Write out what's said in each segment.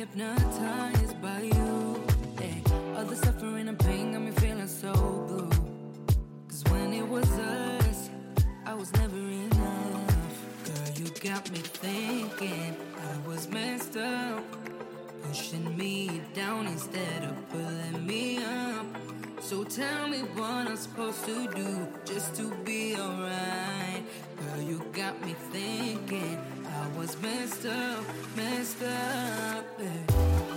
hypnotized by you. Hey, all the suffering and pain got me feeling so blue. Cause when it was us, I was never enough. Girl, you got me thinking I was messed up. Pushing me down instead of pulling me up. So tell me what I'm supposed to do just to be alright. Girl, you got me thinking I was messed up, messed up. Yeah.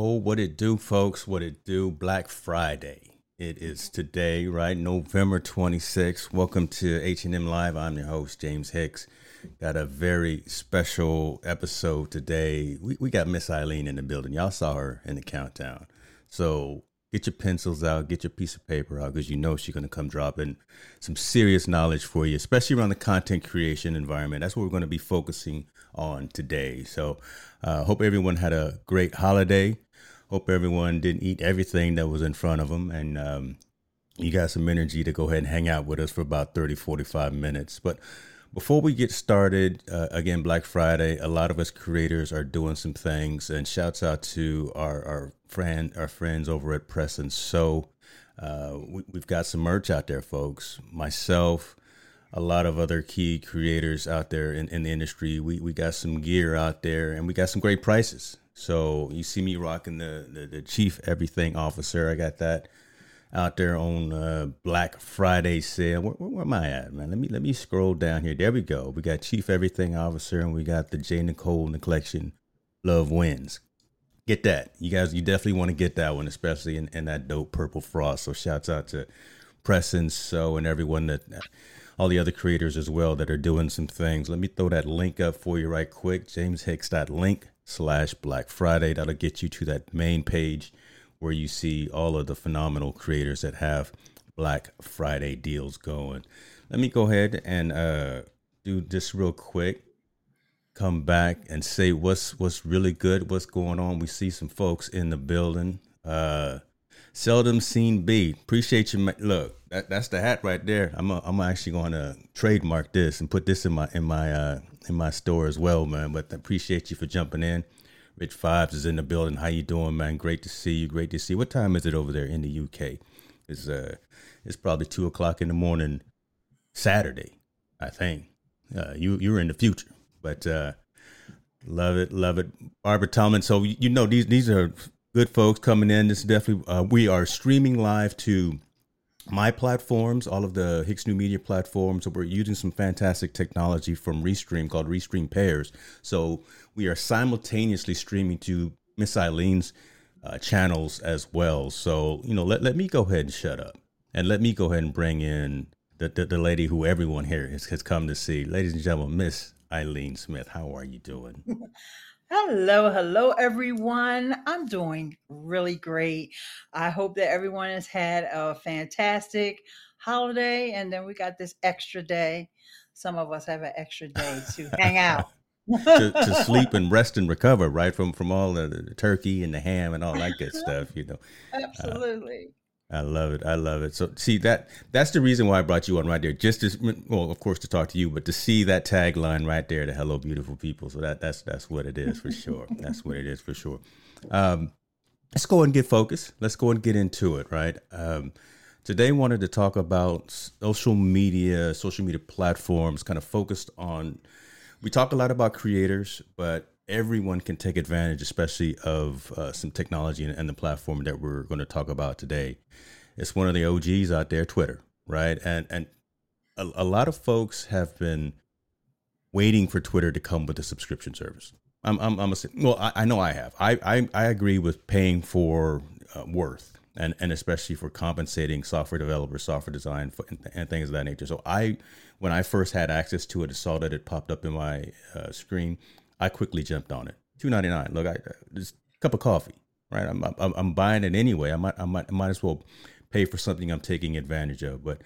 Oh, what it do, folks? What it do? Black Friday. It is today, right? November 26th. Welcome to HNM Live. I'm your host, James Hicks. Got a very special episode today. We, we got Miss Ileane in the building. Y'all saw her in the countdown. So get your pencils out, get your piece of paper out, because you know she's going to come dropping some serious knowledge for you, especially around the content creation environment. That's what we're going to be focusing on today. So uh, hope everyone had a great holiday. Hope everyone didn't eat everything that was in front of them. And um, you got some energy to go ahead and hang out with us for about 30, 45 minutes. But before we get started, uh, again, Black Friday, a lot of us creators are doing some things. And shouts out to our, our friend, our friends over at Press and Sew. Uh, we, we've got some merch out there, folks. Myself, a lot of other key creators out there in, in the industry. We, we got some gear out there and we got some great prices. So you see me rocking the, the, the chief everything officer. I got that out there on uh, Black Friday sale. Where, where, where, am I at, man? Let me let me scroll down here. There we go. We got chief everything officer and we got the J Nicole in the collection. Love wins. Get that. You guys, you definitely want to get that one, especially in, in that dope purple frost. So shouts out to Preston So and everyone that all the other creators as well that are doing some things. Let me throw that link up for you right quick. JamesHicks.link slash Black Friday. That'll get you to that main page where you see all of the phenomenal creators that have Black Friday deals going. Let me go ahead and uh, do this real quick. Come back and say what's what's really good, what's going on. We see some folks in the building. Uh, seldom seen B. Appreciate you. Look, that, that's the hat right there. I'm a, I'm actually going to trademark this and put this in my in my uh, in my store as well, man. But appreciate you for jumping in. Rich Fives is in the building. How you doing, man? Great to see you. Great to see. You. What time is it over there in the UK? It's uh, it's probably two o'clock in the morning, Saturday, I think. Uh, you you're in the future, but uh, love it, love it, Barbara Tallman. So you know these these are good folks coming in. This is definitely uh, we are streaming live to my platforms, all of the Hicks New Media platforms. So we're using some fantastic technology from Restream called Restream Pairs. So we are simultaneously streaming to Miss Ileane's uh, channels as well. So you know, let let me go ahead and shut up, and let me go ahead and bring in the the, the lady who everyone here has, has come to see, ladies and gentlemen, Miss Ileane Smith. How are you doing? Hello, hello, everyone. I'm doing really great. I hope that everyone has had a fantastic holiday, and then we got this extra day. Some of us have an extra day to hang out. to, to, sleep and rest and recover, right from from all the, the, turkey and the ham and all that good stuff, you know. Uh, Absolutely. I love it. I love it. So see that that's the reason why I brought you on right there. Just as well, of course, to talk to you, but to see that tagline right there, the "Hello, beautiful people." So that that's that's what it is for sure. that's what it is for sure. Um, let's go and get focused. Let's go and get into it. Right. Um, today, wanted to talk about social media, social media platforms, kind of focused on. We talk a lot about creators, but everyone can take advantage, especially of uh, some technology and, and, the platform that we're going to talk about today. It's one of the OGs out there, Twitter, right? And and a, a lot of folks have been waiting for Twitter to come with a subscription service. I'm I'm, I'm a, well, I, I, know I have. I, I I agree with paying for uh, worth. and and especially for compensating software developers, software design, and, and, things of that nature. So I, when I first had access to it, I saw that it popped up in my uh, screen, I quickly jumped on it. Two ninety nine. Look, I uh, just a cup of coffee, right? I'm, I'm I'm buying it anyway. I might I might I might as well pay for something I'm taking advantage of, but.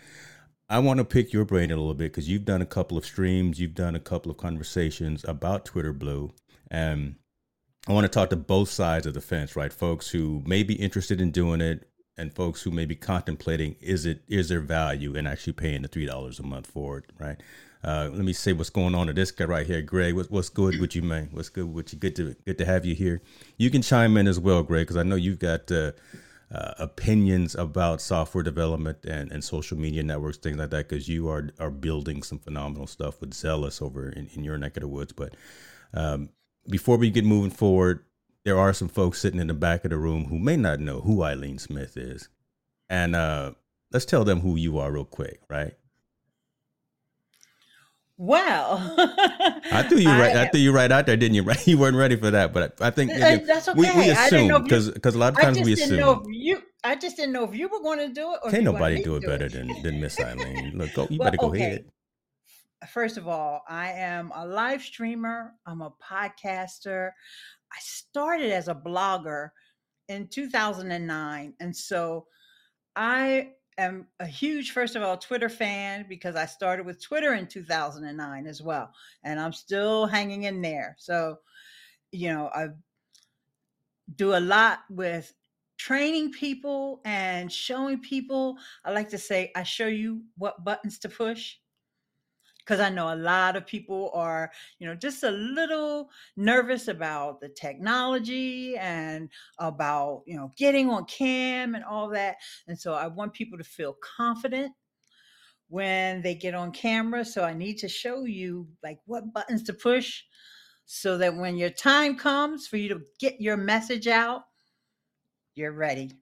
I want to pick your brain a little bit because you've done a couple of streams, you've done a couple of conversations about Twitter Blue, and I want to talk to both sides of the fence, right? Folks who may be interested in doing it and folks who may be contemplating is it is there value in actually paying the three dollars a month for it, right? Uh, let me say what's going on to this guy right here, Greg. What, what's good with you, man? What's good with you? Good to good to have you here. You can chime in as well, Greg, because I know you've got uh, uh, opinions about software development and, and social media networks, things like that, because you are are building some phenomenal stuff with Zealous over in, in your neck of the woods. But um, before we get moving forward, there are some folks sitting in the back of the room who may not know who Ileane Smith is. And uh, let's tell them who you are real quick, right? Well, I threw you right. I, I, threw you right out there, didn't you? Right, you weren't ready for that, but I, I think uh, again, that's okay. We, we assume because because a lot of times we assume. you, I just didn't know if you were going to do it. Can't nobody do it better it. than than Miss Ileane. Look, go, you well, better go okay. ahead first of all, I am a live streamer, I'm a podcaster. I started as a blogger in 2009. And so I am a huge, first of all, Twitter fan because I started with Twitter in 2009 as well. And I'm still hanging in there. So, you know, I do a lot with training people and showing people. I like to say, I show you what buttons to push because I know a lot of people are, you know, just a little nervous about the technology and about, you know, getting on cam and all that. And so I want people to feel confident when they get on camera. So I need to show you like what buttons to push so that when your time comes for you to get your message out, you're ready.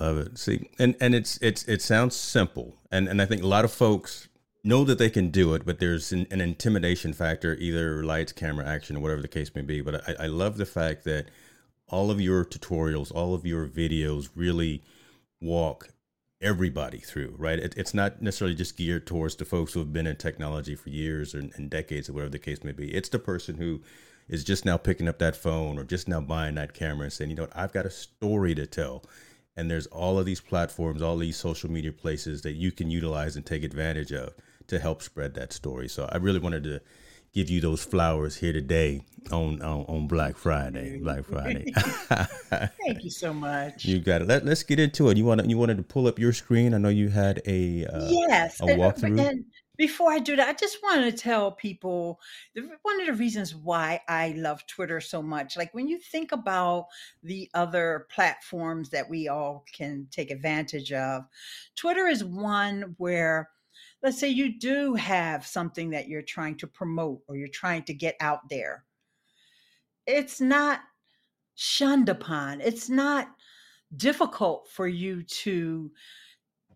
Love it. See, and and it's it's it sounds simple, and and I think a lot of folks know that they can do it, but there's an, an, intimidation factor, either lights, camera, action, or whatever the case may be. But I, I love the fact that all of your tutorials, all of your videos really walk everybody through, right? It, it's not necessarily just geared towards the folks who have been in technology for years or, and decades or whatever the case may be. It's the person who is just now picking up that phone or just now buying that camera and saying, you know what, I've got a story to tell. And there's all of these platforms, all these social media places that you can utilize and take advantage of to help spread that story. So I really wanted to give you those flowers here today on on, on Black Friday. Black Friday. Thank you so much. You got it. Let, us get into it. You want you wanted to pull up your screen. I know you had a uh, yes a walkthrough. And, before I do that, I just want to tell people one of the reasons why I love Twitter so much. Like when you think about the other platforms that we all can take advantage of, Twitter is one where let's say you do have something that you're trying to promote or you're trying to get out there. It's not shunned upon. It's not difficult for you to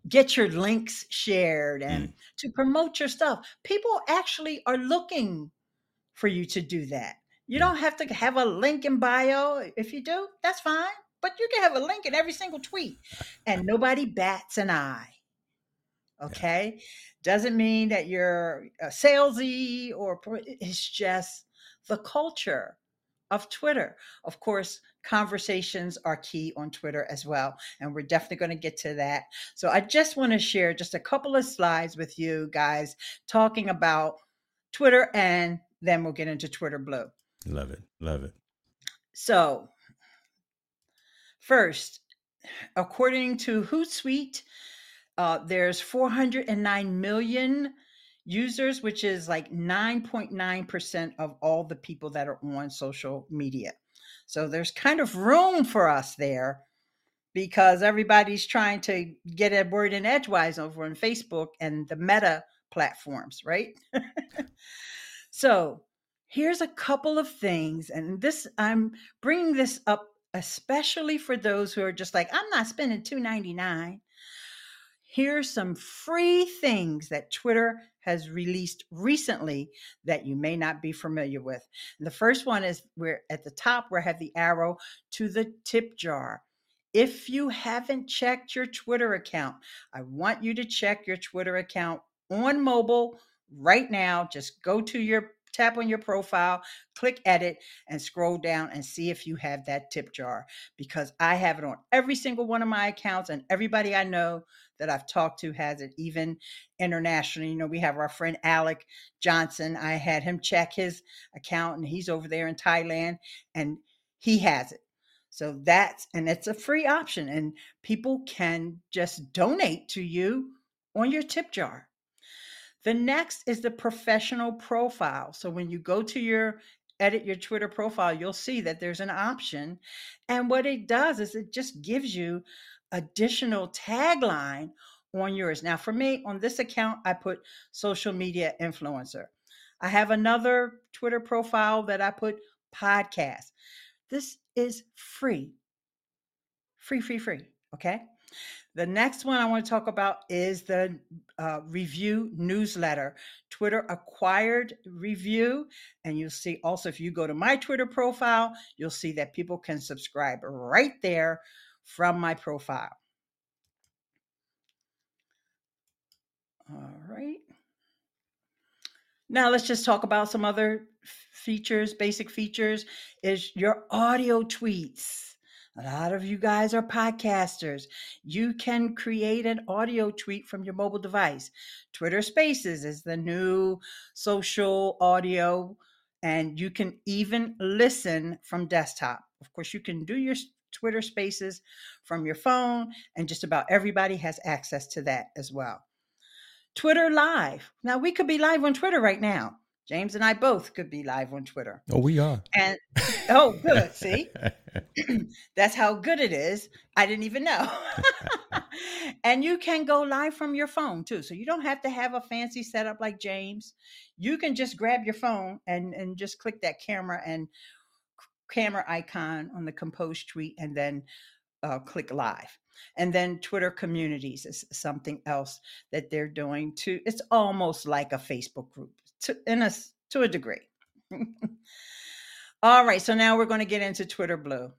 get your links shared and mm. to promote your stuff. People actually are looking for you to do that. You don't have to have a link in bio. If you do, that's fine. But you can have a link in every single tweet and nobody bats an eye. Okay. Yeah. Doesn't mean that you're a salesy or it's just the culture of Twitter. Of course, conversations are key on Twitter as well. And we're definitely going to get to that. So I just want to share just a couple of slides with you guys talking about Twitter and then we'll get into Twitter Blue. Love it. Love it. So, first, according to Hootsuite, uh, there's 409 million users, which is like 9.9% of all the people that are on social media. So there's kind of room for us there because everybody's trying to get a word in edgewise over on Facebook and the meta platforms, right? so here's a couple of things. And this, I'm bringing this up especially for those who are just like, I'm not spending 299 here's some free things that Twitter has released recently that you may not be familiar with. And the first one is we're at the top where I have the arrow to the tip jar. If you haven't checked your Twitter account, I want you to check your Twitter account on mobile right now. Just go to your tap on your profile, click edit, and scroll down and see if you have that tip jar because I have it on every single one of my accounts, and everybody I know that I've talked to has it, even internationally. You know, we have our friend Alec Johnson. I had him check his account, and he's over there in Thailand, and he has it. So that's, and it's a free option, and people can just donate to you on your tip jar. The next is the professional profile. So when you go to your edit your Twitter profile, you'll see that there's an option. And what it does is it just gives you additional tagline on yours. Now, for me, on this account, I put social media influencer. I have another Twitter profile that I put podcast. This is free. Free, free, free. Okay. The next one I want to talk about is the uh, Revue newsletter. Twitter acquired Revue. And you'll see also, if you go to my Twitter profile, you'll see that people can subscribe right there from my profile. All right. Now let's just talk about some other features, basic features is your audio tweets. A lot of you guys are podcasters. You can create an audio tweet from your mobile device. Twitter Spaces is the new social audio, and you can even listen from desktop. Of course, you can do your Twitter Spaces from your phone, and just about everybody has access to that as well. Twitter Live. Now, we could be live on Twitter right now. James and I both could be live on Twitter. Oh, we are. And oh, good. See, that's how good it is. I didn't even know. and you can go live from your phone too. So you don't have to have a fancy setup like James. You can just grab your phone and and just click that camera and camera icon on the compose tweet and then uh, click live. And then Twitter communities is something else that they're doing too. It's almost like a Facebook group to in a to a degree. All right, so now we're going to get into Twitter Blue.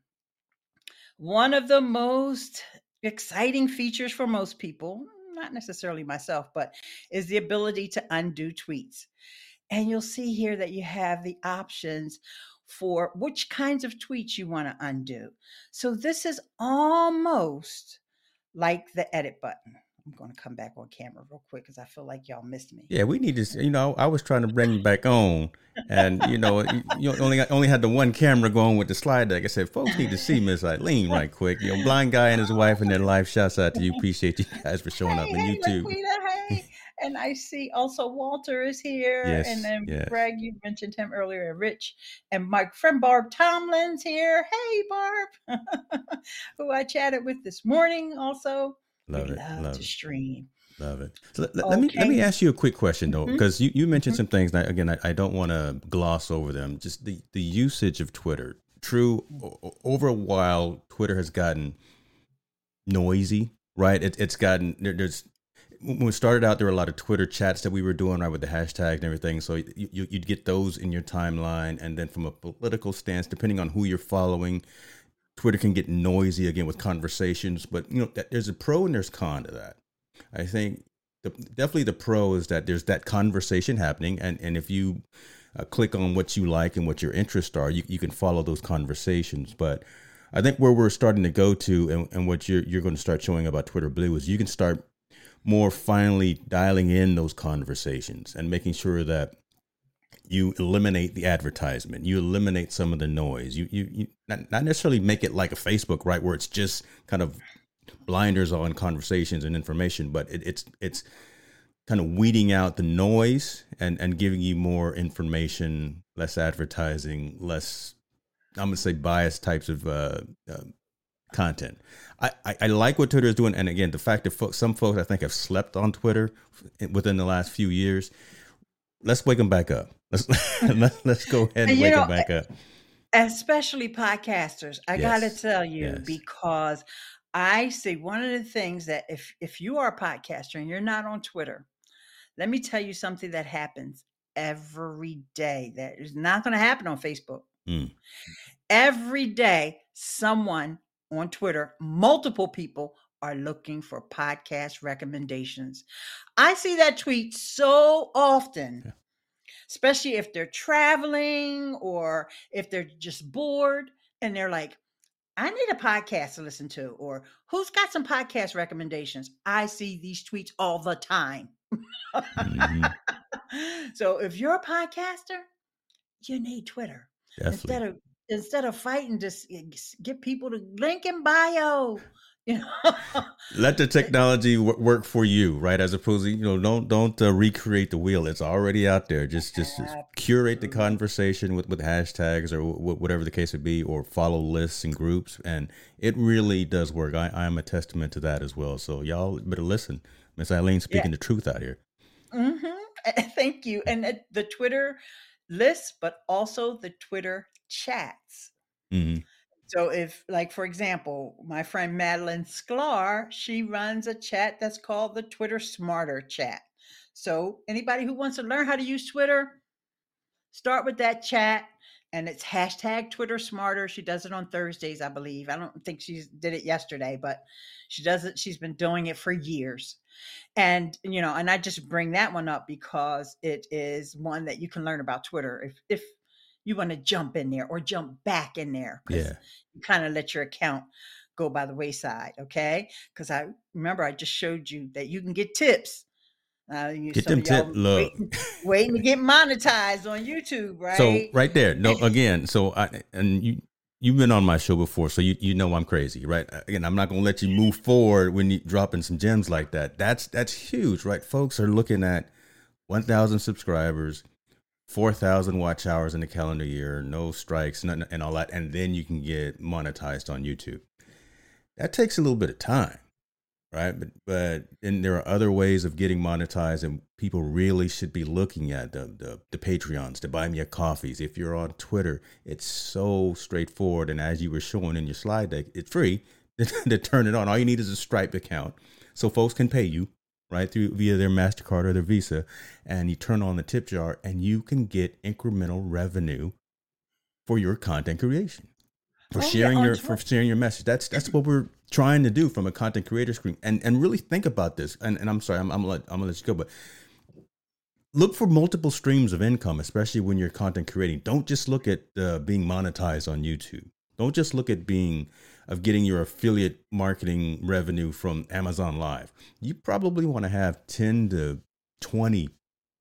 One of the most exciting features for most people, not necessarily myself, but is the ability to undo tweets. And you'll see here that you have the options for which kinds of tweets you want to undo. So this is almost like the edit button. I'm going to come back on camera real quick because I feel like y'all missed me. Yeah, we need to. You know, I was trying to bring you back on, and you know, you only only had the one camera going with the slide deck. I said, folks need to see Miss Ileane right quick. You know, blind guy and his wife and their live shots out to you. Appreciate you guys for showing hey, up on hey, YouTube. Laquita, hey. And I see also Walter is here, Yes, and then yes. Greg, you mentioned him earlier, and Rich, and my friend Barb Tomlin's here. Hey, Barb, who I chatted with this morning. Also, Love we it, love, love to it. stream. Love it. So let, let- let me let me ask you a quick question though, mm-hmm. because you, you mentioned mm-hmm. some things. That, again, I, I don't want to gloss over them. Just the the usage of Twitter. True, o- over a while, Twitter has gotten noisy, right? It, it's gotten there, there's when we started out, there were a lot of Twitter chats that we were doing, right, with the hashtag and everything. So you, you, you'd get those in your timeline, and then from a political stance, depending on who you're following, Twitter can get noisy again with conversations. But you know, that, there's a pro and there's con to that. I think the, definitely the pro is that there's that conversation happening, and and if you uh, click on what you like and what your interests are, you, you can follow those conversations. But I think where we're starting to go to, and, and what you're you're going to start showing about Twitter Blue is you can start more finally dialing in those conversations and making sure that you eliminate the advertisement you eliminate some of the noise you you, you not, not necessarily make it like a facebook right where it's just kind of blinders on conversations and information but it, it's it's kind of weeding out the noise and and giving you more information less advertising less i'm to say biased types of uh, uh, content I, I, I like what Twitter is doing, and again, the fact that folks, some folks I think have slept on Twitter within the last few years. Let's wake them back up. Let's let's, let's go ahead and you wake know, them back up. especially podcasters i gotta tell you yes. because i see one of the things that if if you are a podcaster and you're not on twitter let me tell you something that happens every day that is not going to happen on facebook Mm. every day someone on Twitter, multiple people are looking for podcast recommendations. I see that tweet so often, Yeah. especially if they're traveling or if they're just bored and they're like, I need a podcast to listen to, or who's got some podcast recommendations? I see these tweets all the time. Mhm. so if you're a podcaster, you need Twitter Definitely. instead of instead of fighting to s- get people to link in bio. Let the technology w- work for you, right? As opposed to you know, don't don't uh, recreate the wheel. It's already out there. Just just, just curate the conversation with with hashtags or w- whatever the case would be, or follow lists and groups, and it really does work. I I am a testament to that as well. So y'all better listen. Miss Ileane speaking the truth out here. hmm Thank you. And the Twitter lists, but also the Twitter chats. hmm So if, like, for example, my friend Madalyn Sklar, she runs a chat that's called the Twitter Smarter Chat. So anybody who wants to learn how to use Twitter, start with that chat. And it's hashtag Twitter Smarter. She does it on Thursdays, I believe. I don't think she did it yesterday, but she does it. She's been doing it for years. And you know, and I just bring that one up because it is one that you can learn about Twitter if if you want to jump in there or jump back in there. Yeah. you kind of let your account go by the wayside. Okay. Because I remember I just showed you that you can get tips. Uh, you, Get them tip- look. Waiting, waiting to get monetized on YouTube, right? So right there, no, again, so I and you you've been on my show before, so you you know I'm crazy, right? Again, I'm not gonna let you move forward when you dropping some gems like that. That's that's huge, right? Folks are looking at 1,000 subscribers, 4,000 watch hours in the calendar year, no strikes, and all that, and then you can get monetized on YouTube. That takes a little bit of time, right? But but and there are other ways of getting monetized, and people really should be looking at the the, the Patreons, the buy me a coffees. If you're on Twitter, it's so straightforward, and as you were showing in your slide deck, it's free to turn it on. All you need is a Stripe account, so folks can pay you right through via their Mastercard or their Visa, and you turn on the tip jar, and you can get incremental revenue for your content creation for Oh, sharing on your for sharing your message. That's that's what we're trying to do from a content creator screen. And and really think about this. And, and I'm sorry, I'm I'm gonna let, I'm gonna let you go, but look for multiple streams of income, especially when you're content creating. Don't just look at uh, being monetized on YouTube. Don't just look at being of getting your affiliate marketing revenue from Amazon Live. You probably want to have 10 to 20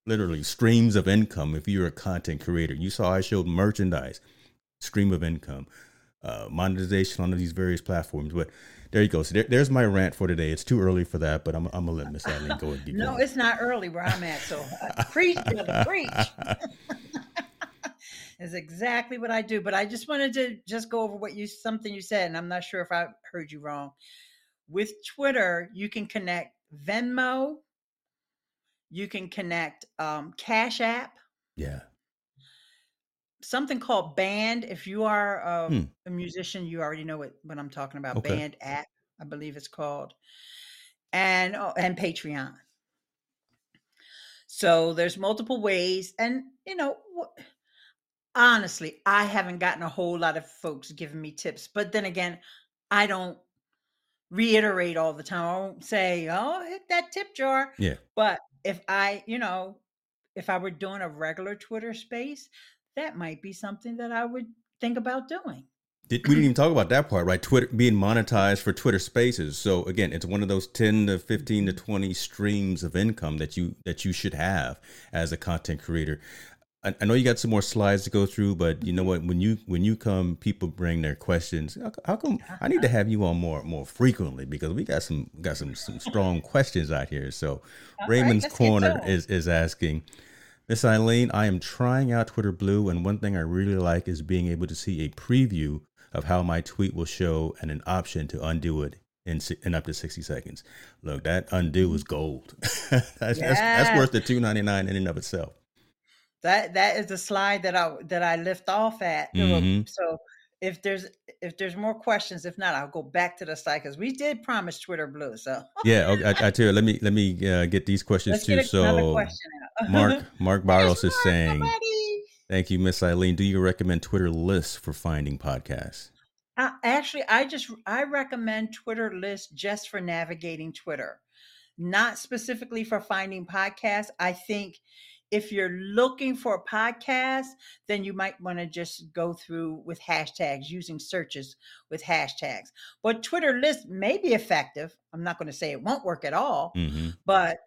literally streams of income if you're a content creator. You saw I showed merchandise, stream of income, uh, monetization on these various platforms. But there you go. So there, there's my rant for today. It's too early for that, but I'm, I'm gonna let Miss Ileane go and no, it's not early where I'm at. So preach, brother, preach. Is exactly what I do. But I just wanted to just go over what you something you said, and I'm not sure if I heard you wrong. With Twitter, you can connect Venmo, you can connect um, Cash App, yeah. something called Band. If you are um, Hmm. a musician, you already know what, what I'm talking about. Okay. Band app, I believe it's called, and oh, and Patreon. So there's multiple ways, and you know, honestly, I haven't gotten a whole lot of folks giving me tips. But then again, I don't reiterate all the time. I won't say, "Oh, hit that tip jar." Yeah. But if I, you know, if I were doing a regular Twitter space, that might be something that I would think about doing. Did, we didn't even talk about that part, right? Twitter being monetized for Twitter Spaces. So again, it's one of those ten to fifteen to mm-hmm. twenty streams of income that you that you should have as a content creator. I, I know you got some more slides to go through, but you know what? When you when you come, people bring their questions. How, how come I need to have you on more more frequently because we got some got some some strong questions out here. So right, Raymond's let's corner is is asking. Miss Ileane, I am trying out Twitter Blue, and one thing I really like is being able to see a preview of how my tweet will show and an option to undo it in, in up to 60 seconds. Look, that undo is gold. that's, that's, that's worth the two ninety nine in and of itself. That that is the slide that I that I lift off at. Mhm. So if there's if there's more questions, if not, I'll go back to the slide because we did promise Twitter Blue. So Yeah, okay, I, I tell you, let me let me uh, get these questions let's too. So question. Mark Mark Barros is saying, somebody. "Thank you, Miss Ileane. Do you recommend Twitter lists for finding podcasts?" Uh, actually, I just I recommend Twitter lists just for navigating Twitter, not specifically for finding podcasts. I think if you're looking for a podcast, then you might want to just go through with hashtags, using searches with hashtags. But Twitter list may be effective. I'm not going to say it won't work at all, hmm but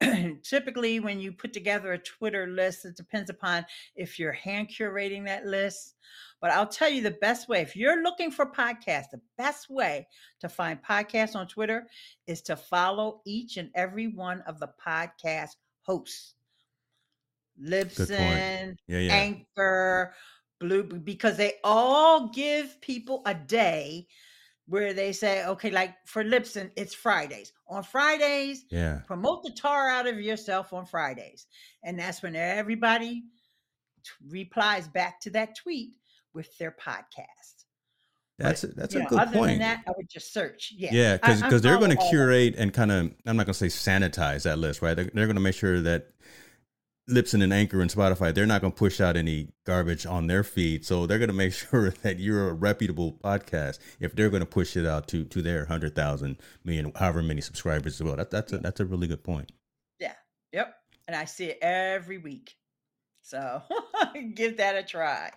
typically when you put together a Twitter list, it depends upon if you're hand curating that list. But I'll tell you the best way, if you're looking for podcasts, the best way to find podcasts on Twitter is to follow each and every one of the podcast hosts. Libsyn, Yeah, yeah. Anchor, Blue, because they all give people a day where they say, okay, like for Libsyn, it's Fridays. On Fridays, Yeah. promote the tar out of yourself on Fridays. And that's when everybody t- replies back to that tweet with their podcast. That's But, a, that's a know, good other than point. that, I would just search. Yeah. Yeah, I- because they're going to curate and kind of I'm not going to say sanitize that list, right? They're, they're going to make sure that Libsyn and Anchor and Spotify they're not going to push out any garbage on their feed, so they're going to make sure that you're a reputable podcast if they're going to push it out to to their hundred thousand million, however many subscribers as well. That, that's a that's a really good point. Yeah. Yep. And I see it every week. So give that a try.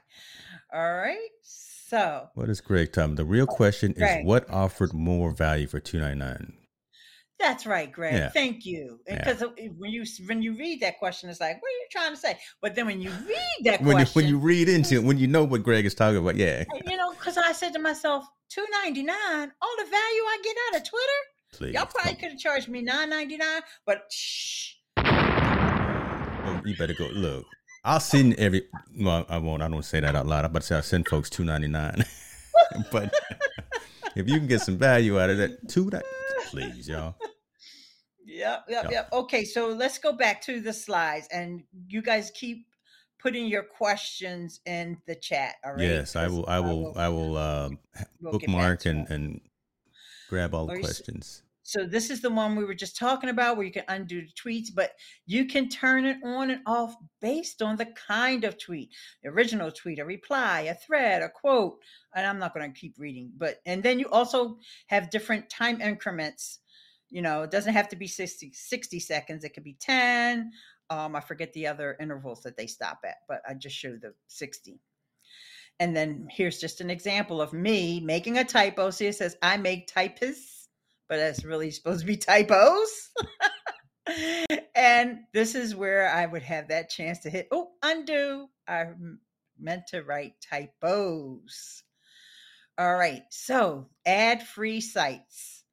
All right. So What is great, Tom? The real question is Greg. what offered more value for two ninety nine? That's right, Greg. Yeah. Thank you. Yeah. Because eh, when you when you read that question, it's like, what are you trying to say? But then when you read that When you, question, when you read into it, when you know what Greg is talking about, yeah, you know, because I said to myself, two ninety nine, all the value I get out of Twitter. please. Y'all probably could have charged me nine ninety nine, but shh. Well, you better go look. I'll send every. Well, I won't. I don't say that out loud. I'm about to say I'll send folks two ninety nine. but if you can get some value out of that, two that please, y'all. Yep, yep, yep. Okay, so let's go back to the slides, and you guys keep putting your questions in the chat. All right. Yes, I 'Cause will. I will. I will um, we'll bookmark and and grab all the questions. So this is the one we were just talking about, where you can undo the tweets, but you can turn it on and off based on the kind of tweet: the original tweet, a reply, a thread, a quote. And I'm not going to keep reading, but and then you also have different time increments. You know, it doesn't have to be 60, 60 seconds; it could be ten. Um, I forget the other intervals that they stop at, but I just showed the 60. And then here's just an example of me making a typo. See, it says I make typists, but that's really supposed to be typos. and this is where I would have that chance to hit, oh, undo. I meant to write typos. All right, so ad free sites.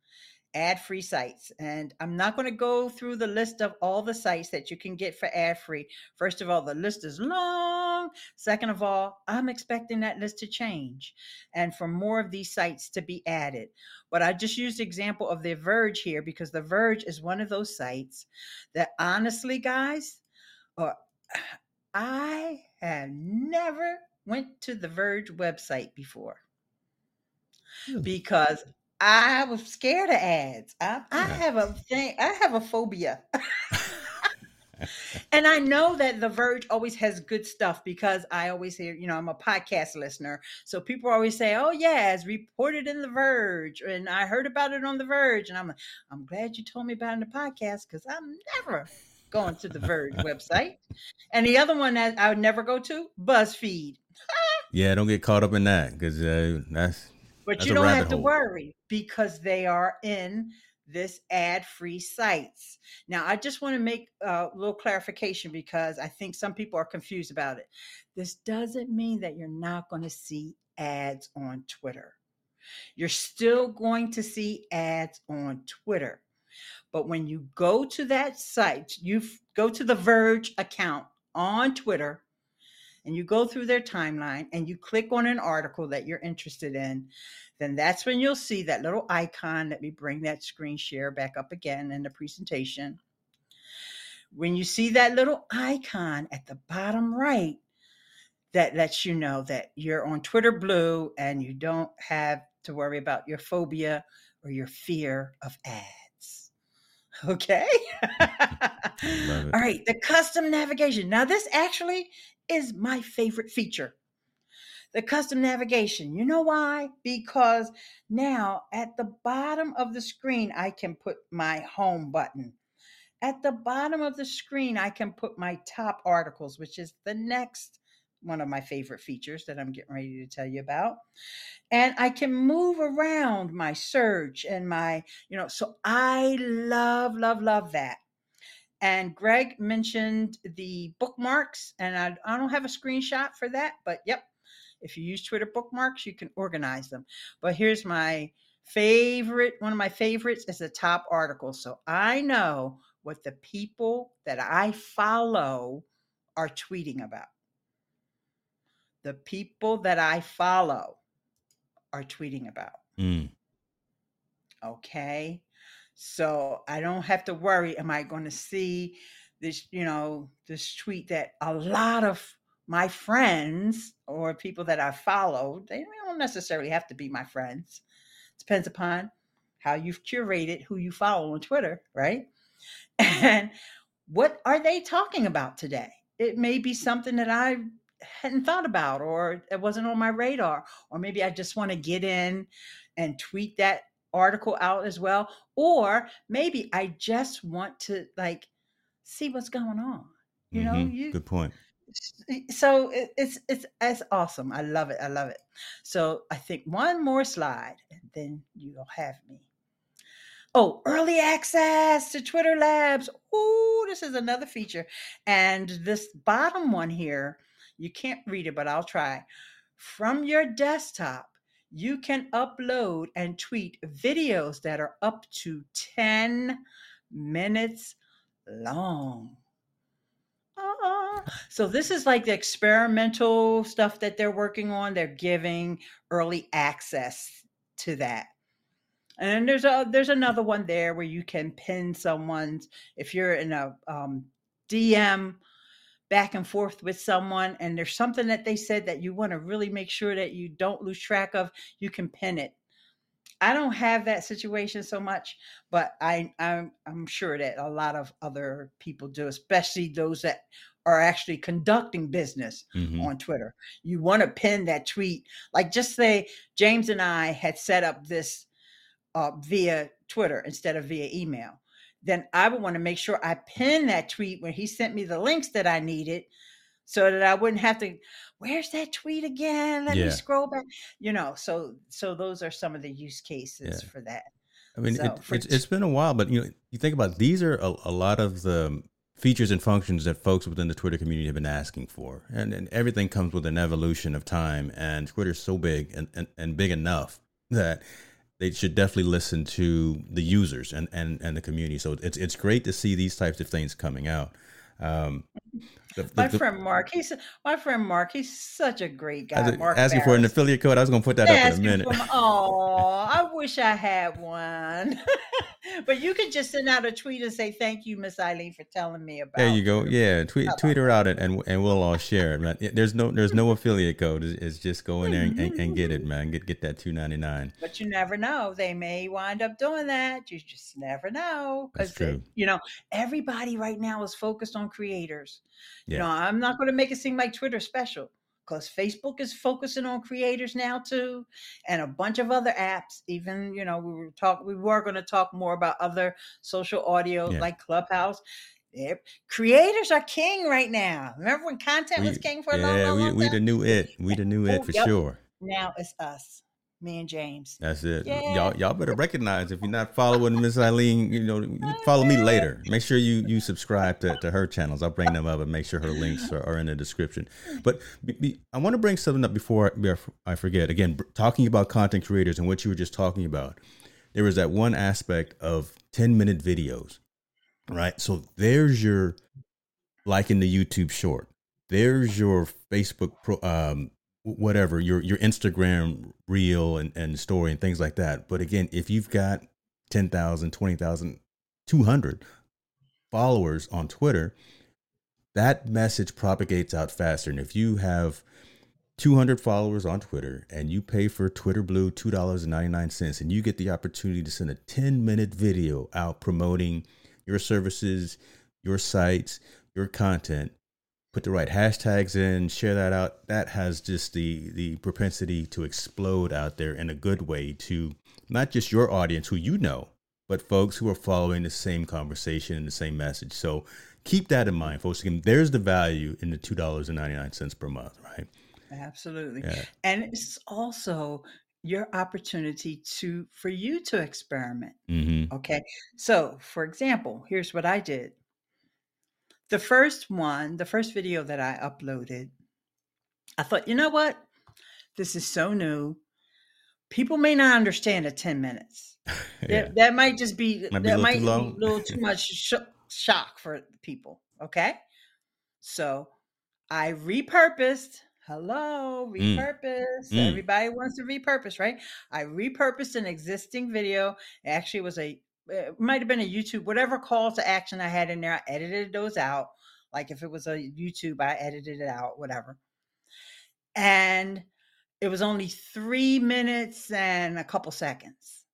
Ad free sites. And I'm not going to go through the list of all the sites that you can get for ad free. First of all, the list is long. Second of all, I'm expecting that list to change and for more of these sites to be added. But I just used the example of The Verge here because The Verge is one of those sites that honestly, guys, uh, I have never went to the Verge website before Really? because I was scared of ads. I, I have a thing. I have a phobia. and I know that The Verge always has good stuff because I always hear, you know, I'm a podcast listener. So people always say, oh, yeah, it's reported in The Verge. And I heard about it on The Verge. And I'm like, I'm glad you told me about it in the podcast because I'm never going to The Verge website. And the other one that I would never go to, BuzzFeed. Yeah, don't get caught up in that because uh, that's But That's you don't have to worry because they are in this ad-free sites. Now, I just want to make a little clarification because I think some people are confused about it. This doesn't mean that you're not going to see ads on Twitter. You're still going to see ads on Twitter. But when you go to that site, you go to the Verge account on Twitter and you go through their timeline and you click on an article that you're interested in, then that's when you'll see that little icon. Let me bring that screen share back up again in the presentation. When you see that little icon at the bottom right, that lets you know that you're on Twitter Blue and you don't have to worry about your phobia or your fear of ads. Okay. All right. The custom navigation. Now, this actually is my favorite feature. the custom navigation. You know why? Because now at the bottom of the screen, I can put my home button. At the bottom of the screen, I can put my top articles, which is the next one of my favorite features that I'm getting ready to tell you about. And I can move around my search and my, you know, so I love, love, love that. And Greg mentioned the bookmarks, and I, I don't have a screenshot for that, but yep, if you use Twitter bookmarks, you can organize them. But here's my favorite one of my favorites is the top article. So I know what the people that I follow are tweeting about. The people that I follow are tweeting about. Mm. Okay. So I don't have to worry. Am I going to see this, you know, this tweet that a lot of my friends or people that I follow, they don't necessarily have to be my friends. Depends upon how you've curated who you follow on Twitter, right? And what are they talking about today? It may be something that I hadn't thought about or it wasn't on my radar or maybe I just want to get in and tweet that article out as well or maybe I just want to like see what's going on. You know, Mhm. you Good point. so it, it's it's it's awesome. I love it. I love it. So I think one more slide, and then you'll have me. Oh, early access to Twitter Labs. Ooh, this is another feature. And this bottom one here, you can't read it, but I'll try. From your desktop, you can upload and tweet videos that are up to 10 minutes long. Ah, So this is like the experimental stuff that they're working on. They're giving early access to that. And there's a there's another one there where you can pin someone's if you're in a um, DM back and forth with someone and there's something that they said that you want to really make sure that you don't lose track of, you can pin it. I don't have that situation so much, but I I'm I'm sure that a lot of other people do, especially those that are actually conducting business Mhm. on Twitter. You want to pin that tweet. Like just say James and I had set up this uh, via Twitter instead of via email. Then I would want to make sure I pin that tweet when he sent me the links that I needed so that I wouldn't have to where's that tweet again? Let Yeah. me scroll back. You know, so so those are some of the use cases Yeah. for that. I mean, So, it, it's it's been a while, but you know, you think about it, these are a, a lot of the features and functions that folks within the Twitter community have been asking for, and and everything comes with an evolution of time. And Twitter's so big and, and, and big enough that they should definitely listen to the users and, and, and the community. So it's it's great to see these types of things coming out. Um, the- the- My friend Mark, he's my friend Mark. He's such a great guy. Mark asking for an affiliate code, I was going to put that up in a minute. Oh, I wish I had one. but you can just send out a tweet and say thank you, Miss Ileane, for telling me about. There you go. Yeah, tweet How tweet her out and, and and we'll all share it, man. There's no there's no affiliate code. It's, it's just go in there and, and, and get it, man. Get get that two ninety nine. But you never know. They may wind up doing that. You just never know. That's true. you know, everybody right now is focused on creators. You know, I'm not going to make it seem like Twitter special because Facebook is focusing on creators now too, and a bunch of other apps. Even you know, we were talk we were going to talk more about other social audio Yeah. like Clubhouse. Yep. Creators are king right now. Remember when content was king for a long, yeah, long, we long we time? the new it. We the new it Oh, for yep. sure. Now it's us, me and James. That's it. Yeah. Y'all y'all better recognize if you're not following Miss Ileane, you know, follow me later. Make sure you you subscribe to, to her channels. I'll bring them up and make sure her links are, are in the description. But be, be, I want to bring something up before, before I forget. Again, talking about content creators and what you were just talking about. There was that one aspect of 10 minute videos, right? So there's your like in the YouTube short. There's your Facebook pro, um, whatever your your Instagram reel and, and story and things like that. But again, if you've got 10,000, 20,000, 200 followers on Twitter, that message propagates out faster. And if you have 200 followers on Twitter and you pay for Twitter Blue $2.99 and you get the opportunity to send a 10 minute video out promoting your services, your sites, your content, put the right hashtags in, share that out, that has just the the propensity to explode out there in a good way to not just your audience who you know, but folks who are following the same conversation and the same message. So keep that in mind, folks. Again, there's the value in the two dollars and ninety nine cents per month, right? Absolutely. Yeah. And it's also your opportunity to for you to experiment. Mm-hmm. Okay. So, for example, here's what I did. The first one, the first video that I uploaded, I thought, you know what? This is so new. People may not understand it 10 minutes. yeah. That, that might just be, Might that might be a little too much sh- shock for people. Okay. So I repurposed. Hello, Mm. repurpose. Mm. Everybody wants to repurpose, right? I repurposed an existing video. It actually was a, Eh, it might have been a YouTube, whatever call to action I had in there. I edited those out. Like if it was a YouTube, I edited it out, whatever. And it was only three minutes and a couple seconds.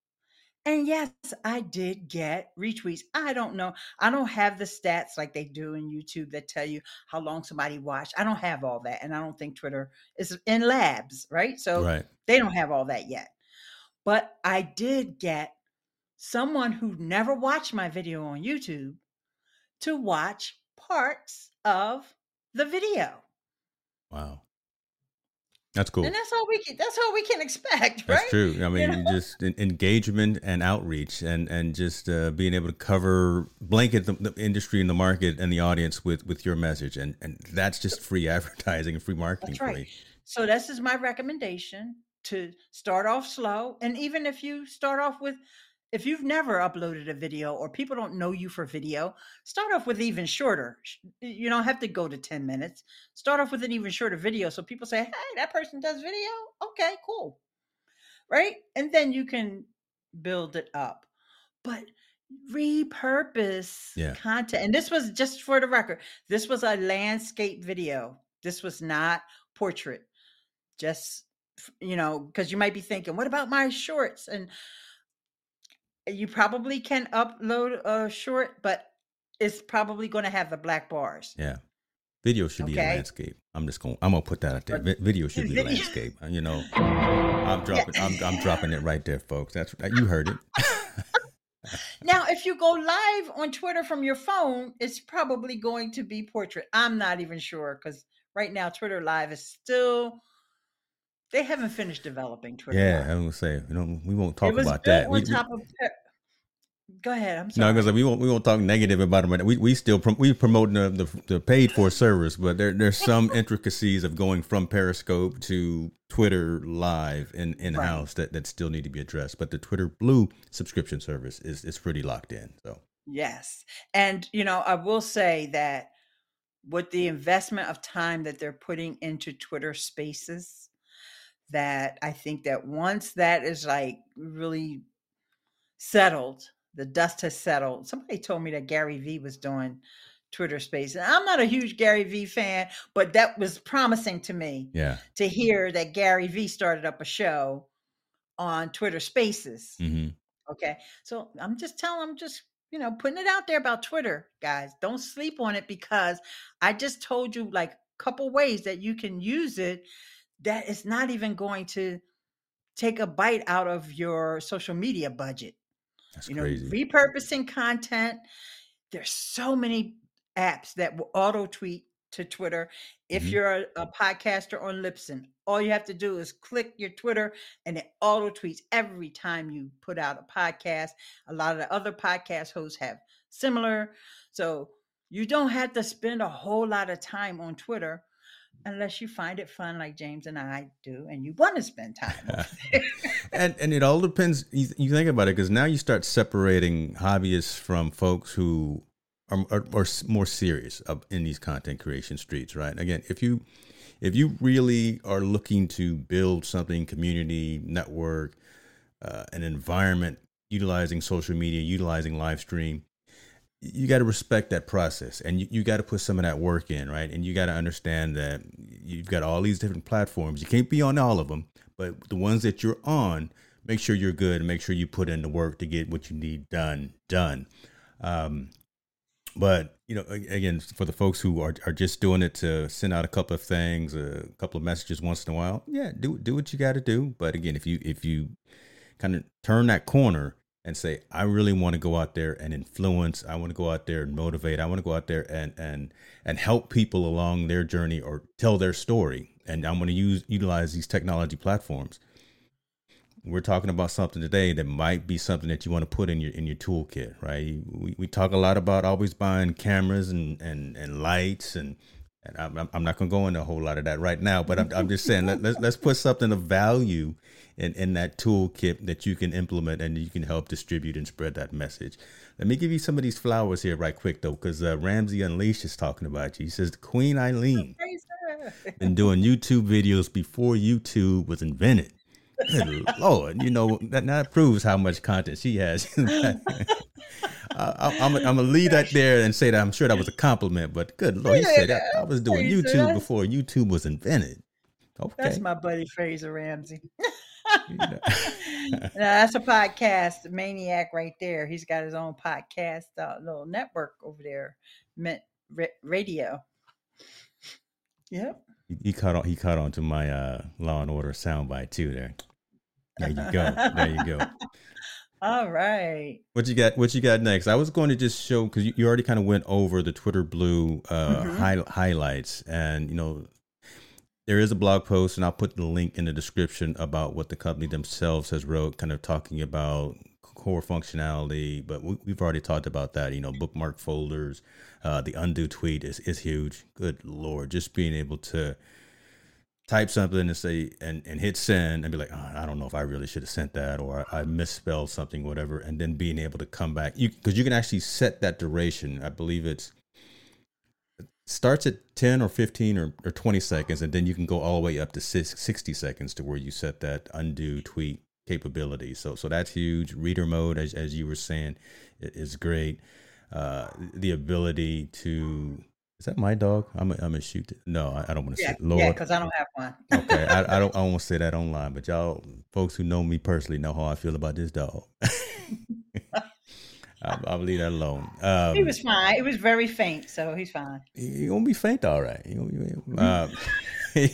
And yes, I did get retweets. I don't know. I don't have the stats like they do in YouTube that tell you how long somebody watched. I don't have all that. And I don't think Twitter is in labs, right? So Right. they don't have all that yet. But I did get someone who never watched my video on YouTube to watch parts of the video. Wow. That's cool. And that's all we can that's all we can expect, That's right? true. I mean, know? just engagement and outreach, and and just uh, being able to cover blanket the, the industry and the market and the audience with with your message, and and that's just free advertising and free marketing That's for right. you. So this is my recommendation to start off slow. And even if you start off with, if you've never uploaded a video or people don't know you for video, start off with even shorter. You don't have to go to 10 minutes. Start off with an even shorter video. So people say, hey, that person does video. Okay, cool. Right. And then you can build it up. But repurpose Yeah. content. And this was just for the record, this was a landscape video. This was not portrait. Just, you know, because you might be thinking, what about my shorts? And you probably can upload a short, but it's probably going to have the black bars. Yeah, video should be a landscape. I'm just going. I'm gonna put that out there. Video should be a landscape. Uh, You know, I'm dropping. I'm I'm dropping it right there, folks. That's you heard it. Now, if you go live on Twitter from your phone, it's probably going to be portrait. I'm not even sure because right now Twitter Live is still. They haven't finished developing Twitter. yeah, Live. I'm gonna say. You know, we won't talk was about that. on We- we- top of. Go ahead. I'm No, sorry. because we won't we won't talk negative about them. We we still prom- we promoting the, the the paid for service, but there there's some intricacies of going from Periscope to Twitter Live in in house that that still need to be addressed. But the Twitter Blue subscription service is is pretty locked in. So Yes. And, you know, I will say that with the investment of time that they're putting into Twitter spaces, that I think that once that is like really settled, the dust has settled. Somebody told me that Gary Vee was doing Twitter space. And I'm not a huge Gary Vee fan, but that was promising to me yeah, to hear that Gary Vee started up a show on Twitter spaces. hmm Okay. So I'm just telling, I'm just, you know, putting it out there about Twitter, guys. Don't sleep on it because I just told you like a couple ways that you can use it that is not even going to take a bite out of your social media budget. that's You know, crazy. repurposing content. There's so many apps that will auto tweet to Twitter. If Mhm. you're a, a podcaster on Libsyn, all you have to do is click your Twitter and it auto tweets every time you put out a podcast. A lot of the other podcast hosts have similar. So you don't have to spend a whole lot of time on Twitter unless you find it fun like James and I do and you want to spend time and and it all depends. You, you think about it because now you start separating hobbyists from folks who are, are, are more serious in these content creation streets, right? Again, if you if you really are looking to build something, community, network, uh, an environment utilizing social media, utilizing live stream, you got to respect that process and you, you got to put some of that work in, right? And you got to understand that you've got all these different platforms. You can't be on all of them, but the ones that you're on, make sure you're good and make sure you put in the work to get what you need done, done. Um, but you know, again, for the folks who are, are just doing it to send out a couple of things, a couple of messages once in a while, yeah, do do what you got to do. But again, if you if you kind of turn that corner and say, I really want to go out there and influence, I want to go out there and motivate, I want to go out there and and and help people along their journey or tell their story, and I'm going to use utilize these technology platforms. We're talking about something today that might be something that you want to put in your in your toolkit, right? We, we talk a lot about always buying cameras and and, and lights and and I'm, I'm not going to go into a whole lot of that right now, but I'm, I'm just saying let, let's let's put something of value in, in that toolkit that you can implement and you can help distribute and spread that message. Let me give you some of these flowers here right quick though, because uh, Ramsey Unleashed is talking about you. He says Queen Ileane been doing YouTube videos before YouTube was invented. Lord, you know that, that proves how much content she has. I, am gonna leave that there and say that I'm sure that was a compliment, but good Lord, you said that I was doing YouTube before YouTube was invented. Okay, that's my buddy Fraser Ramsey. no, that's a podcast maniac right there. He's got his own podcast uh, little network over there, Mint Radio. Yep. He, he caught on. He caught on to my uh, Law and Order soundbite too. There. There you go. There you go. All right. What you got? What you got next? I was going to just show because you, you, already kind of went over the Twitter Blue uh, mm-hmm. high, highlights, and you know there is a blog post, and I'll put the link in the description about what the company themselves has wrote, kind of talking about core functionality. But we, have already talked about that. You know, bookmark folders, uh, the undo tweet is is huge. Good lord, just being able to type something and say and, and hit send and be like, oh, I don't know if I really should have sent that or I, misspelled something, whatever, and then being able to come back. You because you can actually set that duration. I believe it's it starts at 10 or 15 or, or 20 seconds, and then you can go all the way up to 60 seconds to where you set that undo tweet capability. So so that's huge. Reader mode, as, as you were saying, is great. Uh, the ability to is that my dog? I'm I'm gonna shoot it. No, I, I don't want to yeah, say. Lord, yeah, because I don't have one. okay, I, I don't. I won't say that online, but y'all, folks who know me personally, know how I feel about this dog. I'll, I'll, leave that alone. Um, he was fine. It was very faint, so he's fine. He, gonna be faint, all right. He gonna, he, uh, he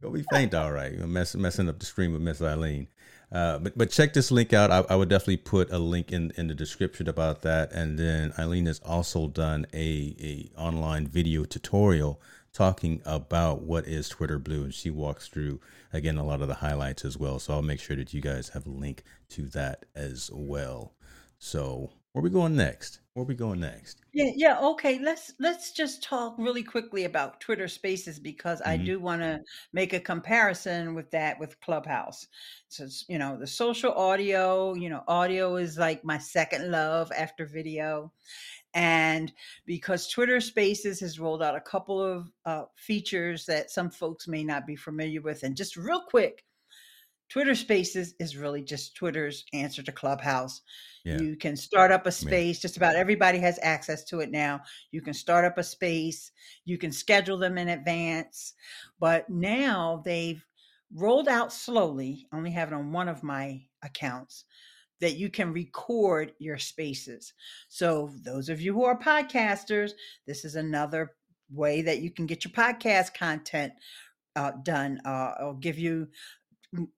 gonna be faint, all right. You're messing messing up the stream with Miss Ileane. Uh, but but check this link out. I, I, would definitely put a link in, in the description about that. And then Ileane has also done a, a online video tutorial talking about what is Twitter Blue, and she walks through again a lot of the highlights as well. So I'll make sure that you guys have a link to that as well. So where we going next? Where are we going next? Yeah, yeah, okay. Let's let's just talk really quickly about Twitter Spaces because I mm-hmm. do want to make a comparison with that with Clubhouse. So you know, the social audio, you know, audio is like my second love after video. And because Twitter Spaces has rolled out a couple of uh, features that some folks may not be familiar with, and just real quick, Twitter Spaces is really just Twitter's answer to Clubhouse. Yeah. You can start up a space. Yeah. Just about everybody has access to it now. You can start up a space. You can schedule them in advance. But now they've rolled out slowly, only have it on one of my accounts, that you can record your spaces. So, those of you who are podcasters, this is another way that you can get your podcast content uh, done. Uh, I'll give you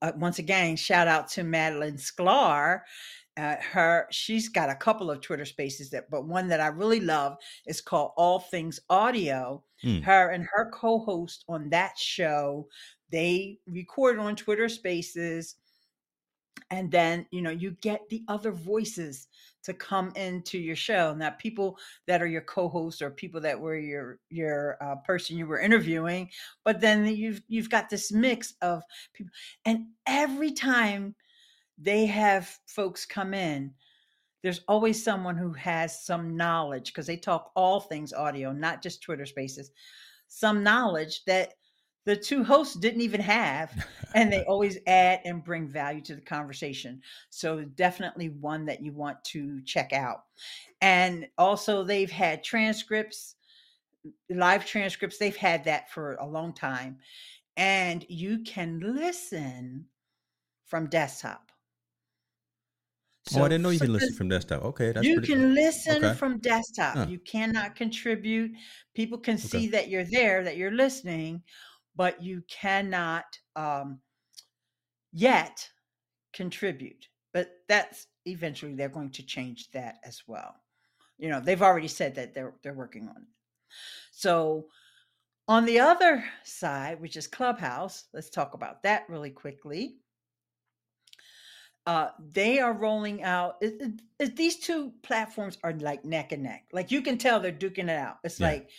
uh, once again, shout out to Madalyn Sklar. Uh, her she's got a couple of Twitter spaces that, but one that I really love is called All Things Audio. Mm. Her and her co-host on that show, they record on Twitter Spaces and then you know you get the other voices to come into your show now people that are your co-hosts or people that were your your uh, person you were interviewing but then you've you've got this mix of people and every time they have folks come in there's always someone who has some knowledge because they talk all things audio not just twitter spaces some knowledge that the two hosts didn't even have and they always add and bring value to the conversation so definitely one that you want to check out and also they've had transcripts live transcripts they've had that for a long time and you can listen from desktop oh, I didn't know you can listen from desktop. Okay, that's you can cool. listen okay. from desktop. Huh. You cannot contribute. People can see that you're there, that you're listening, but you cannot um, yet contribute. But that's eventually they're going to change that as well. You know, they've already said that they're they're working on it. So on the other side, which is Clubhouse, let's talk about that really quickly. Uh, they are rolling out. It, it, it, these two platforms are like neck and neck. Like you can tell they're duking it out. It's yeah. like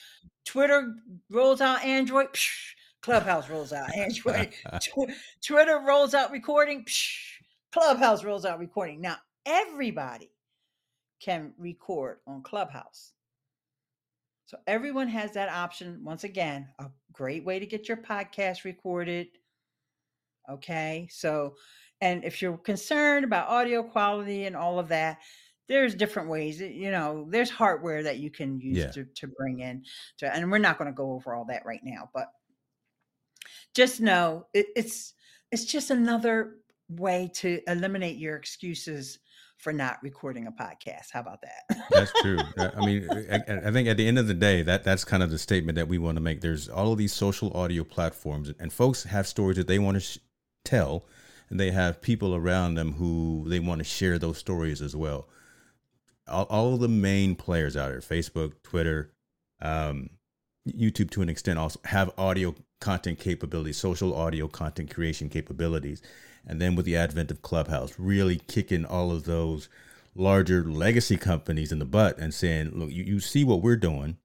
Twitter rolls out Android, psh, Clubhouse rolls out Android, Tw- Twitter rolls out recording, psh, Clubhouse rolls out recording. Now everybody can record on Clubhouse. So everyone has that option. Once again, a great way to get your podcast recorded. Okay. So, and if you're concerned about audio quality and all of that, there's different ways, you know, there's hardware that you can use yeah. to, to bring in to, and we're not going to go over all that right now, but just know it, it's, it's just another way to eliminate your excuses for not recording a podcast. How about that? that's true. I mean, I, I, think at the end of the day, that that's kind of the statement that we want to make. There's all of these social audio platforms, and folks have stories that they want to sh- tell, and they have people around them who they want to share those stories as well. All, all of the main players out there, Facebook, Twitter, um, YouTube, to an extent, also have audio content capabilities, social audio content creation capabilities and then with the advent of Clubhouse, really kicking all of those larger legacy companies in the butt and saying, look, you, you see what we're doing.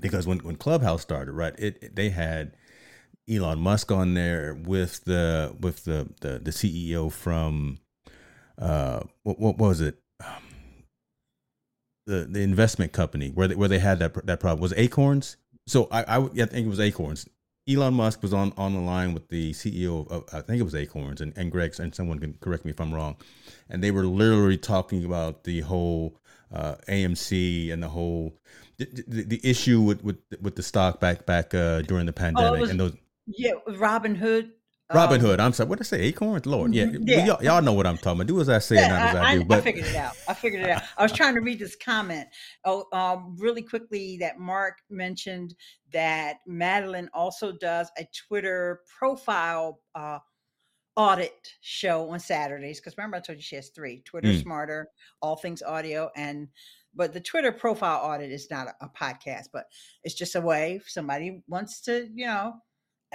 Because when, when Clubhouse started, right, it, it they had Elon Musk on there with the with the the, the CEO from uh what, what was it the the investment company where they, where they had that that problem was Acorns. So I I, I think it was Acorns. Elon Musk was on, on the line with the CEO of, I think it was Acorns and, and Greg, and someone can correct me if I'm wrong. And they were literally talking about the whole uh, AMC and the whole the, the, the, issue with, with with the stock back back uh, during the pandemic oh, was, and those. Yeah, Robinhood Robin um, Hood. I'm sorry. What did I say? Acorns? Lord. Yeah. Mm-hmm, yeah. Y'all, y'all, know what I'm talking about. Do as I say, yeah, not as I, I do. But I figured it out. I figured it out. I was trying to read this comment. Oh, um, really quickly that Mark mentioned that Madalyn also does a Twitter profile uh, audit show on Saturdays. Because remember, I told you she has three: Twitter mm. Smarter, All Things Audio, and but the Twitter profile audit is not a, a podcast, but it's just a way if somebody wants to, you know,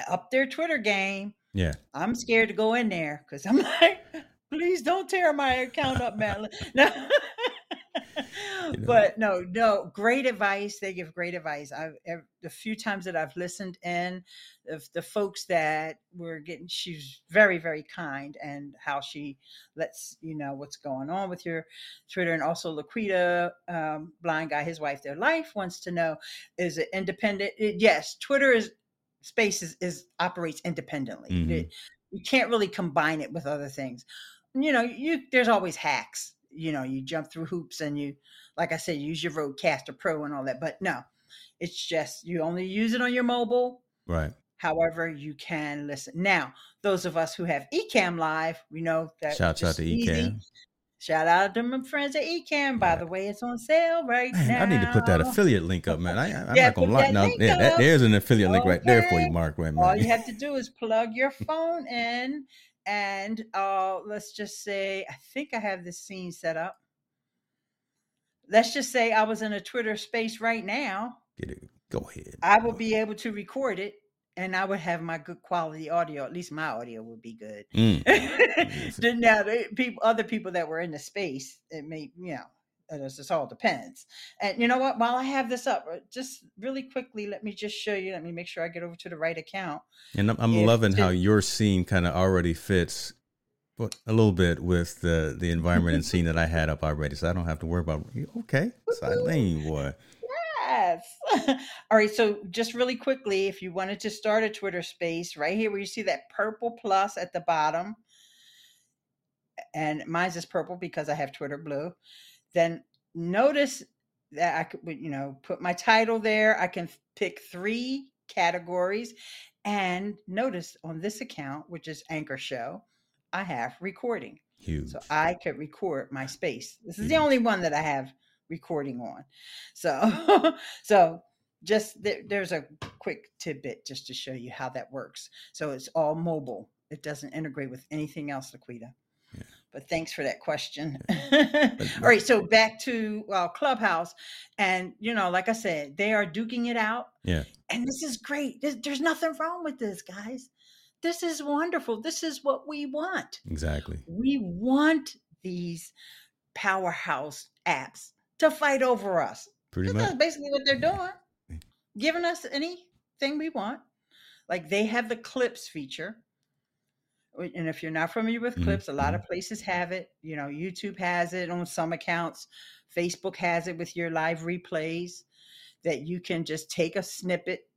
up their Twitter game yeah. I'm scared to go in there because I'm like, please don't tear my account up, Madalyn. No. you know. But no, no, great advice. They give great advice. I've the few times that I've listened in, of the folks that were getting, she's very, very kind and how she lets you know what's going on with your Twitter. And also, Laquita, um, blind guy, his wife, their life wants to know is it independent? It, yes, Twitter is space is, is operates independently. Mm-hmm. It, you can't really combine it with other things. You know, you there's always hacks. You know, you jump through hoops and you, like I said, use your Rodecaster Pro and all that. But no, it's just you only use it on your mobile. Right. However, you can listen. Now, those of us who have Ecamm Live, we know that shouts out to Ecamm. Shout out to my friends at Ecamm. By the way, it's on sale right man, now. I need to put that affiliate link up, man. I, am yeah, not gonna lie. Now, yeah, that, there's an affiliate okay. link right there for you, Mark. Right, All you have to do is plug your phone in, and uh, let's just say, I think I have this scene set up. Let's just say I was in a Twitter space right now. Get it. Go ahead. I will be able to record it and I would have my good quality audio. At least my audio would be good. Mm. now, people, other people that were in the space, it may, you know, it just all depends. And you know what? While I have this up, uh, just really quickly, let me just show you. Let me make sure I get over to the right account. And I'm, I'm loving how your scene kind of already fits but a little bit with the the environment and scene that I had up already, so I don't have to worry about. Okay, Silene, boy. Yes. All right. So, just really quickly, if you wanted to start a Twitter space, right here where you see that purple plus at the bottom, and mine's is purple because I have Twitter blue, then notice that I could, you know, put my title there. I can pick three categories. And notice on this account, which is Anchor Show, I have recording. Huge. So I could record my space. This is the only one that I have recording on. So, so just there, there's a quick tidbit just to show you how that works. So it's all mobile. It doesn't integrate with anything else, Laquita. Yeah. But thanks for that question. all right, so back to well, Clubhouse, and you know, like I said, they are duking it out. Yeah. And this is great. There's, there's nothing wrong with this, guys. This is wonderful. This is what we want. Exactly. We want these powerhouse apps to fight over us. Pretty That's much. basically what they're doing, giving us anything we want. Like they have the clips feature. And if you're not familiar with Mhm, clips, a lot of places have it. You know, YouTube has it on some accounts, Facebook has it with your live replays that you can just take a snippet,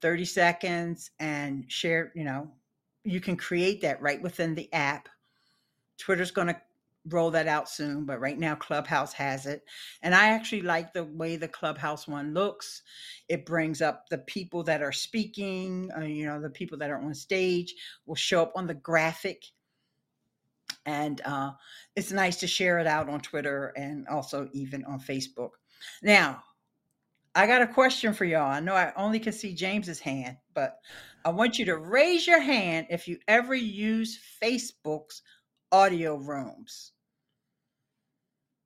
30 seconds, and share. You know, you can create that right within the app. Twitter's going to roll that out soon, but right now Clubhouse has it. And I actually like the way the Clubhouse one looks. It brings up the people that are speaking, uh, you know, the people that are on stage will show up on the graphic. And uh, it's nice to share it out on Twitter and also even on Facebook. Now, I got a question for y'all. I know I only can see James's hand, but I want you to raise your hand if you ever use Facebook's audio rooms.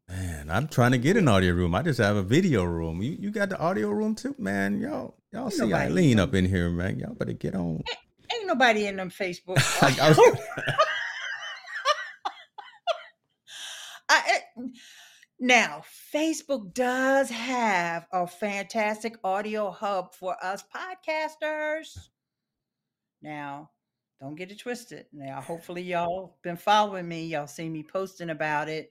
Man, I'm trying to get an audio room. I just have a video room. You you got the audio room too, man. Y'all y'all Ain't see Ileane up in here, man. Y'all better get on. Ain't nobody in them Facebook. I- I was- I, now, Facebook does have a fantastic audio hub for us podcasters. Now, don't get it twisted. Now, hopefully, y'all been following me. Y'all see me posting about it.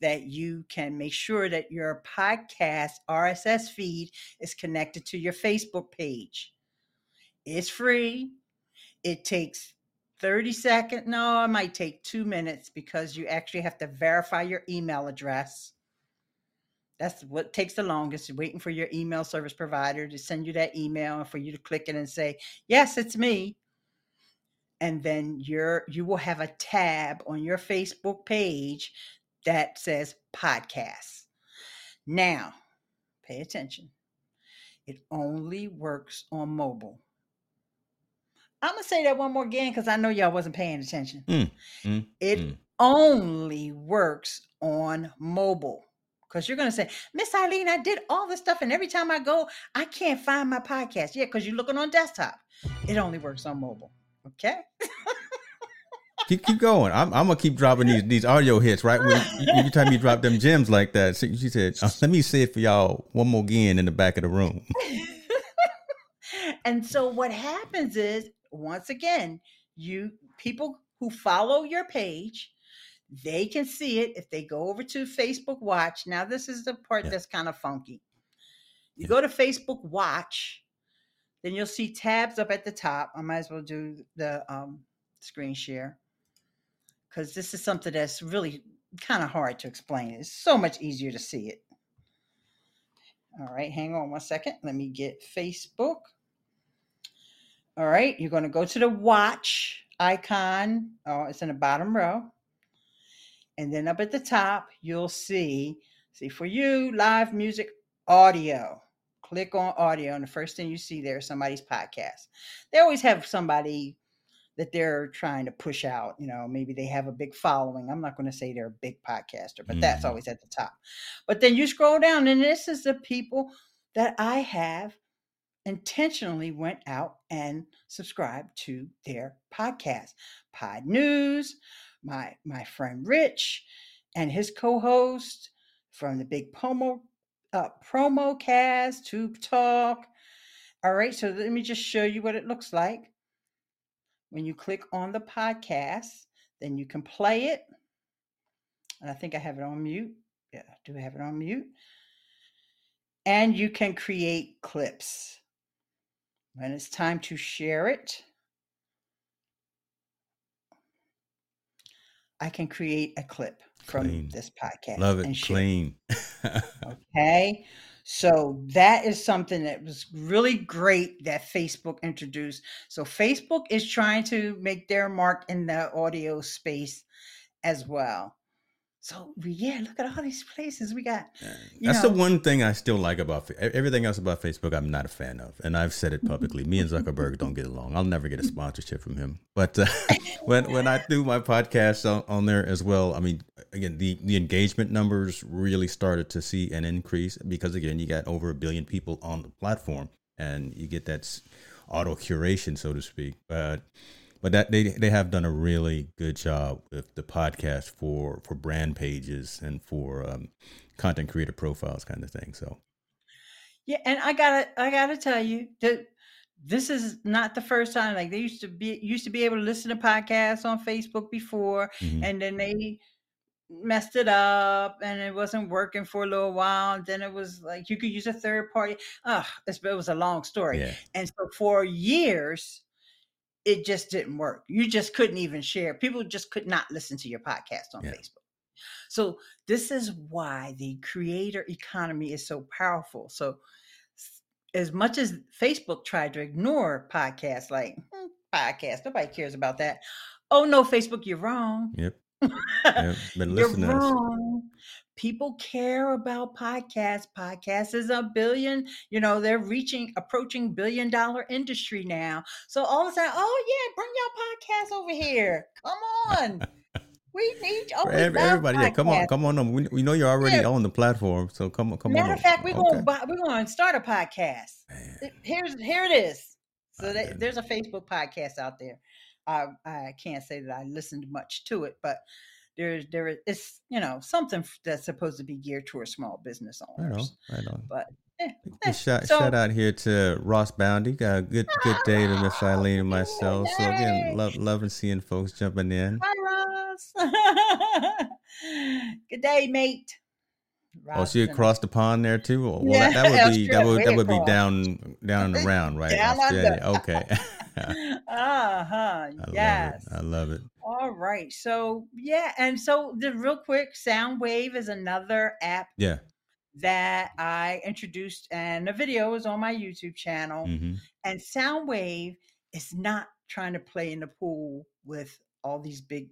That you can make sure that your podcast RSS feed is connected to your Facebook page. It's free. It takes 30 seconds. No, it might take two minutes because you actually have to verify your email address. That's what takes the longest, waiting for your email service provider to send you that email and for you to click it and say, Yes, it's me. And then you're you will have a tab on your Facebook page that says podcasts. Now, pay attention. It only works on mobile. I'm gonna say that one more again because I know y'all wasn't paying attention. Mm, mm, it mm. only works on mobile. Because you're gonna say, Miss Ileane, I did all this stuff, and every time I go, I can't find my podcast. Yeah, because you're looking on desktop. It only works on mobile. Okay. keep keep going. I'm I'm gonna keep dropping these these audio hits right when every time you drop them gems like that. She, she said, uh, "Let me say it for y'all one more again in the back of the room." and so what happens is once again you people who follow your page they can see it if they go over to facebook watch now this is the part Yeah. that's kind of funky you Yeah. go to facebook watch then you'll see tabs up at the top i might as well do the um, screen share because this is something that's really kind of hard to explain it's so much easier to see it all right hang on one second let me get facebook all right, you're going to go to the watch icon. Oh, it's in the bottom row. And then up at the top, you'll see, see for you, live music audio. Click on audio, and the first thing you see there is somebody's podcast. They always have somebody that they're trying to push out. You know, maybe they have a big following. I'm not going to say they're a big podcaster, but that's Mhm. always at the top. But then you scroll down, and this is the people that I have intentionally went out and subscribed to their podcast pod news my my friend rich and his co-host from the big promo uh, promo cast tube talk. All right so let me just show you what it looks like. When you click on the podcast then you can play it. And i think i have it on mute. Yeah I do have it on mute. And you can create clips. When it's time to share it, I can create a clip from Clean. this podcast. Love it, and clean. Okay. So that is something that was really great that Facebook introduced. So Facebook is trying to make their mark in the audio space as well. So yeah, look at all these places we got. That's know. the one thing I still like about everything else about Facebook. I'm not a fan of, and I've said it publicly. Me and Zuckerberg don't get along. I'll never get a sponsorship from him. But uh, when when I do my podcast on, on there as well, I mean, again, the the engagement numbers really started to see an increase because again, you got over a billion people on the platform, and you get that auto curation, so to speak. But but that they they have done a really good job with the podcast for for brand pages and for um, content creator profiles kind of thing. So yeah, and I gotta I gotta tell you that this is not the first time. Like they used to be used to be able to listen to podcasts on Facebook before, mm-hmm. and then they messed it up and it wasn't working for a little while. And then it was like you could use a third party. Ah, it was a long story. Yeah. And so for years, it just didn't work. You just couldn't even share. People just could not listen to your podcast on yeah. Facebook. So this is why the creator economy is so powerful. So as much as Facebook tried to ignore podcasts, like hmm, podcast, nobody cares about that. Oh no, Facebook, you're wrong. Yep. yep. you're wrong people care about podcasts. Podcast is a billion, you know, they're reaching, approaching billion dollar industry now. So all of a sudden, oh yeah, bring your podcast over here. Come on. We need oh, we everybody. Yeah, come on, come on. We, we know you're already yeah. on the platform, so come on, come Matter on. Matter of fact, we're okay. we're gonna start a podcast. Man. Here's here it is. So that, there's a Facebook podcast out there. I I can't say that I listened much to it, but there's there is it's you know something that's supposed to be geared towards small business owners. I know, I know. But eh, eh. shout, so, shout out here to Ross Boundy. Got a good good day to Miss Ileane and myself. So again, love loving seeing folks jumping in. Hi Ross. good day, mate. Ross oh, she crossed the pond there too. Well, yeah, that, that, would be that would that would be down down and around, right? down Australia. Okay. uh huh. Yes. I love it. All right. So yeah, and so the real quick, Soundwave is another app. Yeah. That I introduced, and the video is on my YouTube channel. Mm-hmm. And Soundwave is not trying to play in the pool with all these big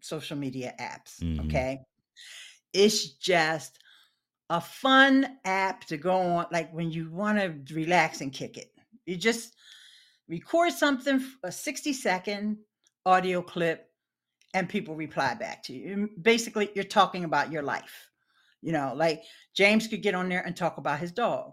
social media apps. Mm-hmm. Okay. It's just a fun app to go on, like when you want to relax and kick it. You just record something, a 60 second audio clip, and people reply back to you. Basically, you're talking about your life. You know, like James could get on there and talk about his dog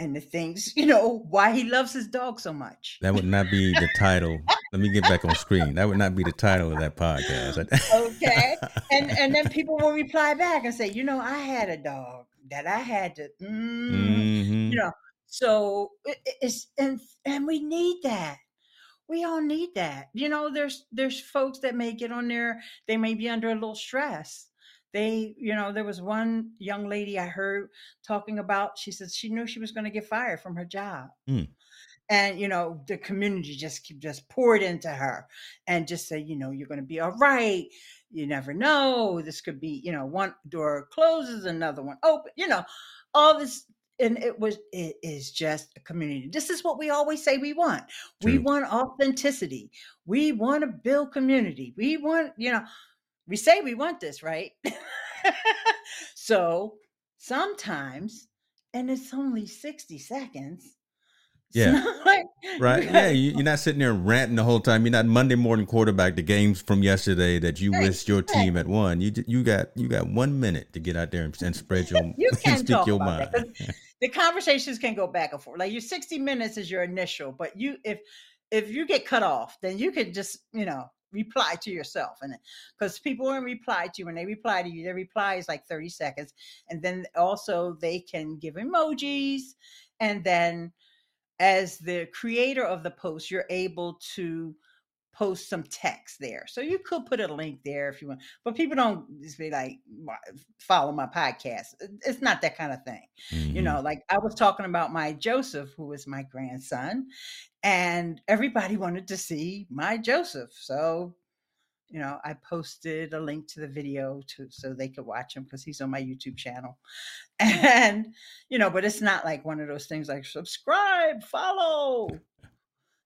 and the things, you know, why he loves his dog so much. That would not be the title. Let me get back on screen. That would not be the title of that podcast. okay. And and then people will reply back and say, you know, I had a dog that I had to, mm, mm-hmm. you know, so it's and and we need that. We all need that. You know, there's there's folks that may get on there, they may be under a little stress. They, you know, there was one young lady I heard talking about, she said she knew she was going to get fired from her job. Mm. And you know, the community just just poured into her and just say, you know, you're going to be all right. You never know. This could be, you know, one door closes, another one open. You know, all this and it was it is just a community this is what we always say we want True. we want authenticity we want to build community we want you know we say we want this right so sometimes and it's only 60 seconds yeah. Like, right. Yeah. You, are not sitting there ranting the whole time. You're not Monday morning quarterback the games from yesterday that you wish your team had won. You you got you got one minute to get out there and, and spread your you can speak your mind. the conversations can go back and forth. Like your 60 minutes is your initial, but you if if you get cut off, then you can just, you know, reply to yourself and because people will reply to you. When they reply to you their reply is like 30 seconds and then also they can give emojis and then as the creator of the post you're able to post some text there. So you could put a link there if you want, but people don't just be like, follow my podcast. It's not that kind of thing. Mm-hmm. You know, like I was talking about my Joseph, who is my grandson, and everybody wanted to see my Joseph. So, you know, I posted a link to the video to so they could watch him because he's on my YouTube channel. And, you know, but it's not like one of those things like subscribe, follow.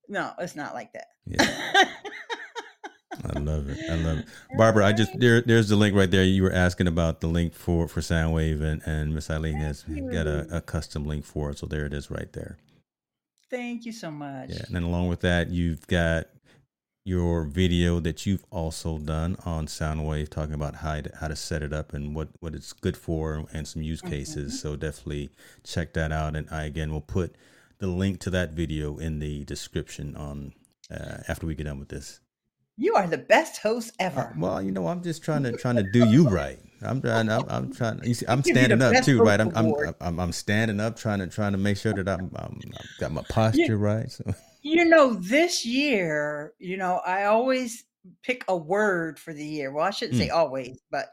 No, it's not like that. Yeah. I love it. I love it. Barbara, I just there there's the link right there. You were asking about the link for for Soundwave and and Miss Ileane has got a, a custom link for it. So there it is right there. Thank you so much. Yeah, and then along with that, you've got your video that you've also done on Soundwave talking about how to, how to set it up and what, what it's good for and some use cases. Mm-hmm. So definitely check that out. And I again will put the link to that video in the description on uh, after we get done with this. You are the best host ever. Uh, well, you know, I'm just trying to trying to do you right. I'm trying. I'm, I'm trying. You see, I'm standing up too, right? I'm, I'm, I'm I'm standing up, trying to trying to make sure that I'm, I'm I've got my posture right. So you know, this year, you know, I always pick a word for the year. Well, I shouldn't mm. say always, but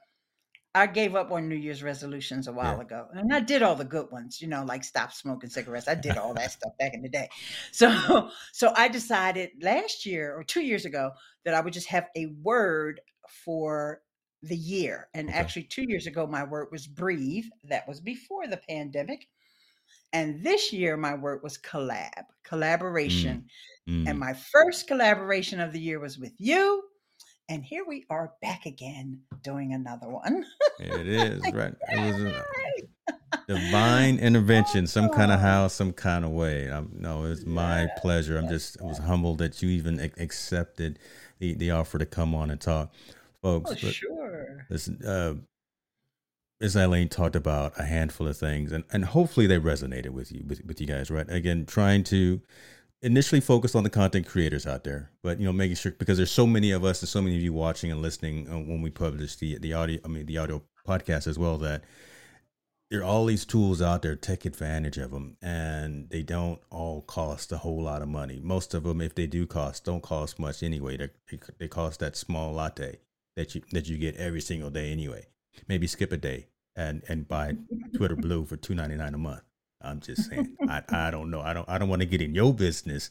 I gave up on New Year's resolutions a while yeah. ago, and I did all the good ones, you know, like stop smoking cigarettes. I did all that stuff back in the day. So, so I decided last year or two years ago that I would just have a word for the year. And okay. actually, two years ago, my word was breathe. That was before the pandemic. And this year, my word was collab, collaboration. Mm. Mm. And my first collaboration of the year was with you. And here we are back again doing another one. it is, right? It was a divine intervention, some kind of how, some kind of way. I'm, no, it's my yeah. pleasure. I'm just, I was humbled that you even accepted the, the offer to come on and talk. Folks, oh, sure. Listen, uh, as Ileane talked about a handful of things, and, and hopefully they resonated with you with, with you guys, right? Again, trying to initially focused on the content creators out there, but you know, making sure because there's so many of us and so many of you watching and listening uh, when we publish the the audio, I mean, the audio podcast as well. That there are all these tools out there. Take advantage of them, and they don't all cost a whole lot of money. Most of them, if they do cost, don't cost much anyway. They they cost that small latte that you that you get every single day anyway maybe skip a day and and buy Twitter Blue for two ninety nine a month. I'm just saying. I, I don't know. I don't I don't want to get in your business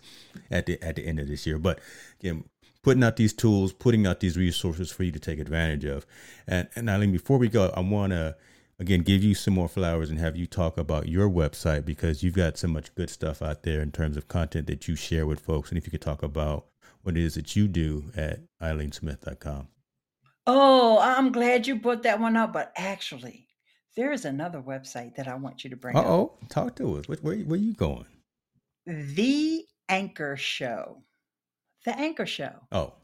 at the at the end of this year. But again, putting out these tools, putting out these resources for you to take advantage of. And and Ileane, before we go, I want to again give you some more flowers and have you talk about your website because you've got so much good stuff out there in terms of content that you share with folks. And if you could talk about what it is that you do at ileanesmith.com. Oh, I'm glad you brought that one up. But actually, there is another website that I want you to bring. Uh oh, talk to us. Where, where, where you going? The Anchor Show. The Anchor Show. Oh,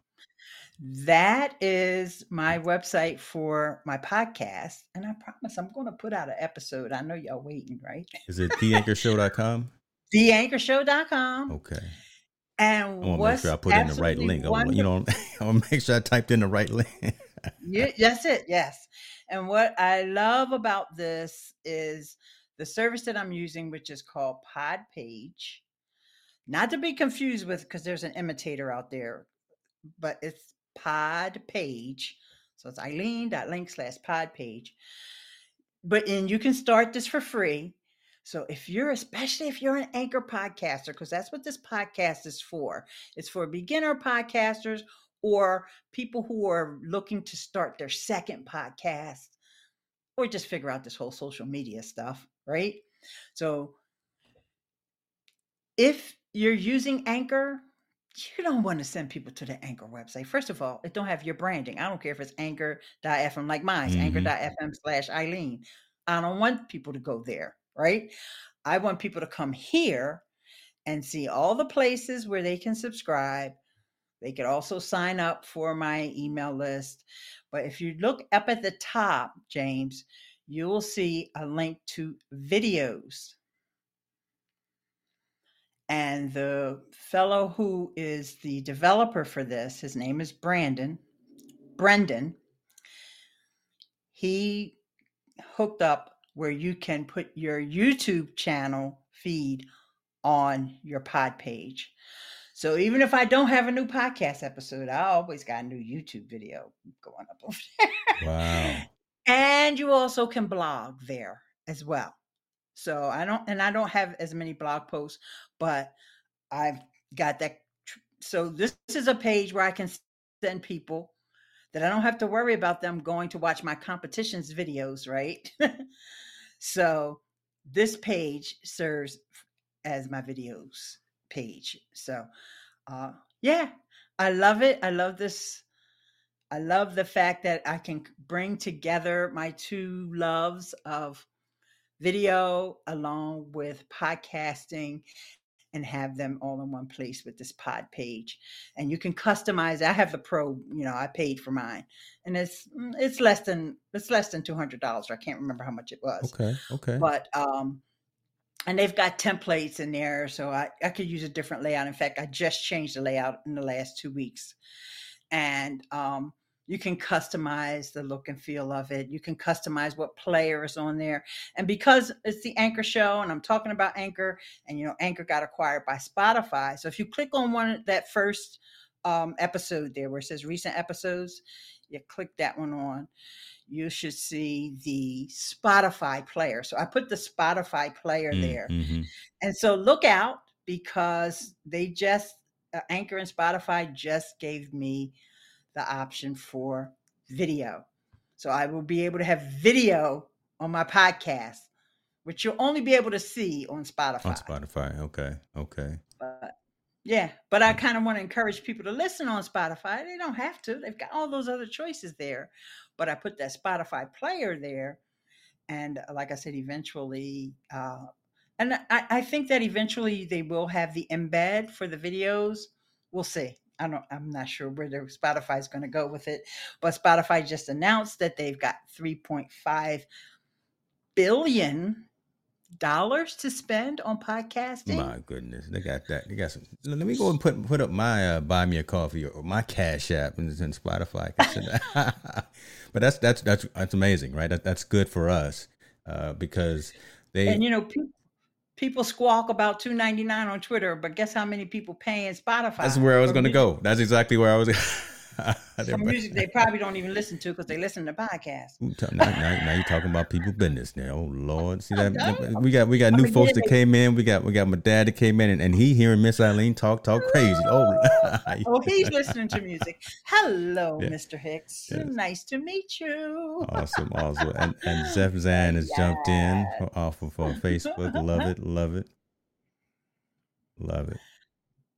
That is my website for my podcast. And I promise I'm going to put out an episode. I know y'all waiting, right? is it theanchorshow.com? TheAnchorShow.com. Okay. And I want to make sure I put in the right link. I want, you know, I want to make sure I typed in the right link. Yeah, that's it. Yes. And what I love about this is the service that I'm using, which is called Podpage. Not to be confused with because there's an imitator out there, but it's Podpage. So it's Ileane.link slash Podpage. But and you can start this for free. So if you're, especially if you're an anchor podcaster, because that's what this podcast is for, it's for beginner podcasters or people who are looking to start their second podcast or just figure out this whole social media stuff, right? So if you're using Anchor, you don't want to send people to the Anchor website. First of all, it don't have your branding. I don't care if it's anchor.fm like mine, hmm anchor.fm slash Ileane. I don't want people to go there, right? I want people to come here and see all the places where they can subscribe. They could also sign up for my email list. But if you look up at the top, James, you will see a link to videos. And the fellow who is the developer for this, his name is Brandon, Brendan. He hooked up where you can put your YouTube channel feed on your pod page. So even if I don't have a new podcast episode, I always got a new YouTube video going up over there. Wow. and you also can blog there as well. So I don't, and I don't have as many blog posts, but I've got that. So this is a page where I can send people that I don't have to worry about them going to watch my competitions videos, right? so this page serves as my videos page. So uh yeah, I love it. I love this I love the fact that I can bring together my two loves of video along with podcasting and have them all in one place with this pod page and you can customize i have the pro you know i paid for mine and it's mm, it's less than it's less than $200 i can't remember how much it was Okay. Okay. but um and they've got templates in there so I, I could use a different layout. In fact i just changed the layout in the last two weeks. And um you can customize the look and feel of it. You can customize what player is on there. And because it's the anchor show and i'm talking about anchor and you know anchor got acquired by spotify. So if you click on one that first um, episode there where it says recent episodes you click that one on you should see the Spotify player. So I put the Spotify player Mm, there. mhm. And so look out because they just, uh, Anchor and Spotify just gave me the option for video. So I will be able to have video on my podcast, which you'll only be able to see on Spotify. On Spotify. Okay. Okay. But yeah, but I kind of want to encourage people to listen on Spotify. They don't have to. They've got all those other choices there. But I put that Spotify player there. And uh, like I said, eventually, uh, and I, I think that eventually they will have the embed for the videos. We'll see. I don't, I'm not sure where the Spotify is going to go with it, but Spotify just announced that they've got 3.5 billion dollars to spend on podcasting. My goodness, they got that. They got some. Let me go and put put up my uh, buy me a coffee or my Cash App and in Spotify. but that's that's that's that's amazing, right? That, that's good for us uh, because they. And you know, pe- people squawk about two ninety nine on Twitter, but guess how many people paying Spotify? that's where I was going to go. That's exactly where I was. For music, they probably don't even listen to because they listen to podcasts. Now, now, now you're talking about people business now. Oh Lord, see that we got we got new folks that came in. We got we got my dad that came in, and, and he hearing Miss Ileane talk talk crazy. Oh, Oh, he's listening to music. Hello, Yeah. Mr. Hicks. Yes. Nice to meet you. awesome, awesome. And and Zeph Zan has jumped in off of Facebook. Love it, love it, love it.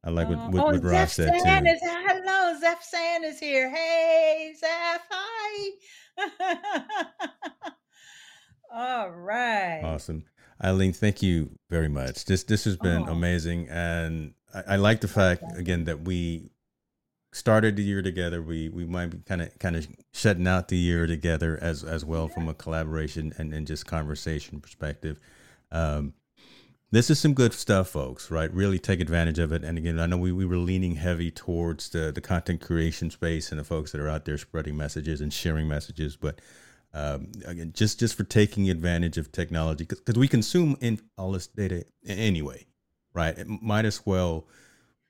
I like what Uh, what, oh, what Rob Zeph said San too. is hello. Zeph San is here. Hey, Zeph. Hi. All right. Awesome. Ileane, thank you very much. This this has been Oh. amazing, and I, I like the fact again that we started the year together. We we might be kind of kind of shutting out the year together as as well from a collaboration and, and just conversation perspective. Um, this is some good stuff, folks. Right? Really take advantage of it. And again, I know we, we were leaning heavy towards the the content creation space and the folks that are out there spreading messages and sharing messages, but um, again, just just for taking advantage of technology because we consume in all this data anyway, right? It might as well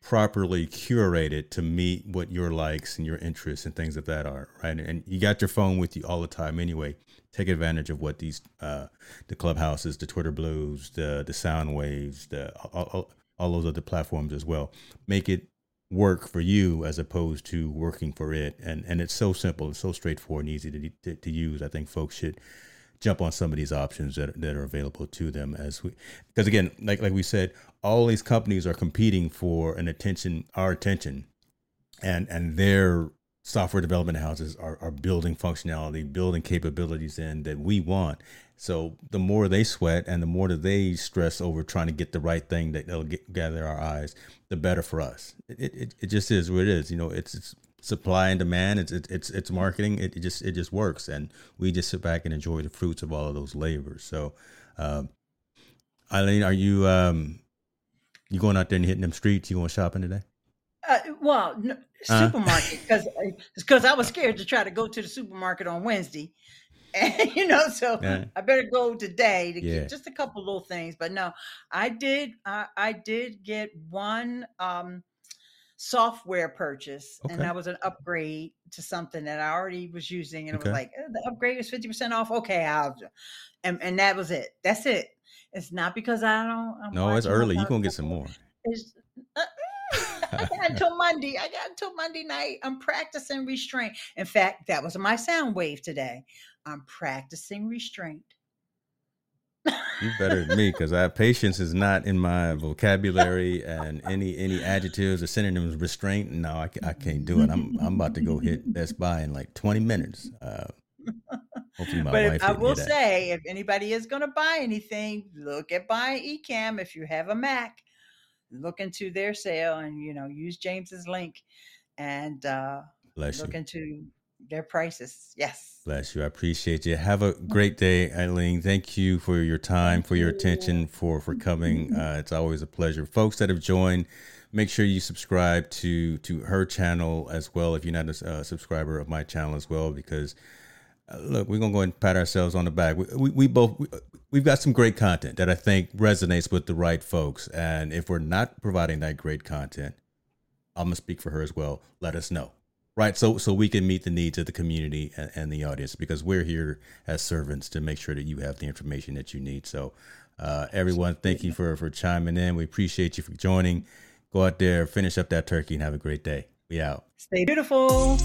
properly curate it to meet what your likes and your interests and things of that are, right? And you got your phone with you all the time anyway. Take advantage of what these uh, the clubhouses, the Twitter Blues, the the Sound Waves, the all, all, all those other platforms as well. Make it work for you as opposed to working for it. And and it's so simple, it's so straightforward and easy to, to, to use. I think folks should jump on some of these options that, that are available to them as we because again, like like we said, all these companies are competing for an attention, our attention, and and their software development houses are, are building functionality, building capabilities in that we want. So the more they sweat and the more that they stress over trying to get the right thing that they'll get, gather our eyes, the better for us. It, it, it just is what it is. You know, it's, it's supply and demand. It's, it's, it's, it's marketing. It, it just, it just works. And we just sit back and enjoy the fruits of all of those labors. So, um, Ileane, are you, um, you going out there and hitting them streets? You going shopping today? Uh, well, no? Supermarket because because I was scared to try to go to the supermarket on Wednesday, and you know, so Yeah. I better go today to Yeah. get just a couple little things. But no, I did I, I did get one um software purchase, and that was an upgrade to something that I already was using, and it was like "Eh, the upgrade was fifty percent off. Okay, I'll and and that was it. That's it. It's not because I don't. I'm No, it's early. You gonna get some more. It's, uh, I got until Monday. I got until Monday night. I'm practicing restraint. In fact, that was my sound wave today. I'm practicing restraint. You better than me because I patience is not in my vocabulary, and any any adjectives or synonyms restraint. No, I, I can't do it. I'm I'm about to go hit Best Buy in like 20 minutes. Uh, hopefully, my but wife. I will say, if anybody is going to buy anything, look at buying Ecamm. If you have a Mac, look into their sale, and you know use James's link, and uh, Bless look you. into their prices. Yes. Bless you. I appreciate you. Have a great day, Ileane. Thank you for your time, for your attention, for for coming. Uh, it's always a pleasure. Folks that have joined, make sure you subscribe to to her channel as well. If you're not a uh, subscriber of my channel as well, because uh, look, we're gonna go and pat ourselves on the back. We, we, we both we, we've got some great content that I think resonates with the right folks. And if we're not providing that great content, I'm gonna speak for her as well. Let us know. Right? So so we can meet the needs of the community and, and, the audience because we're here as servants to make sure that you have the information that you need. So uh, everyone thank you for for chiming in. We appreciate you for joining. Go out there finish up that turkey and have a great day. We out. Stay beautiful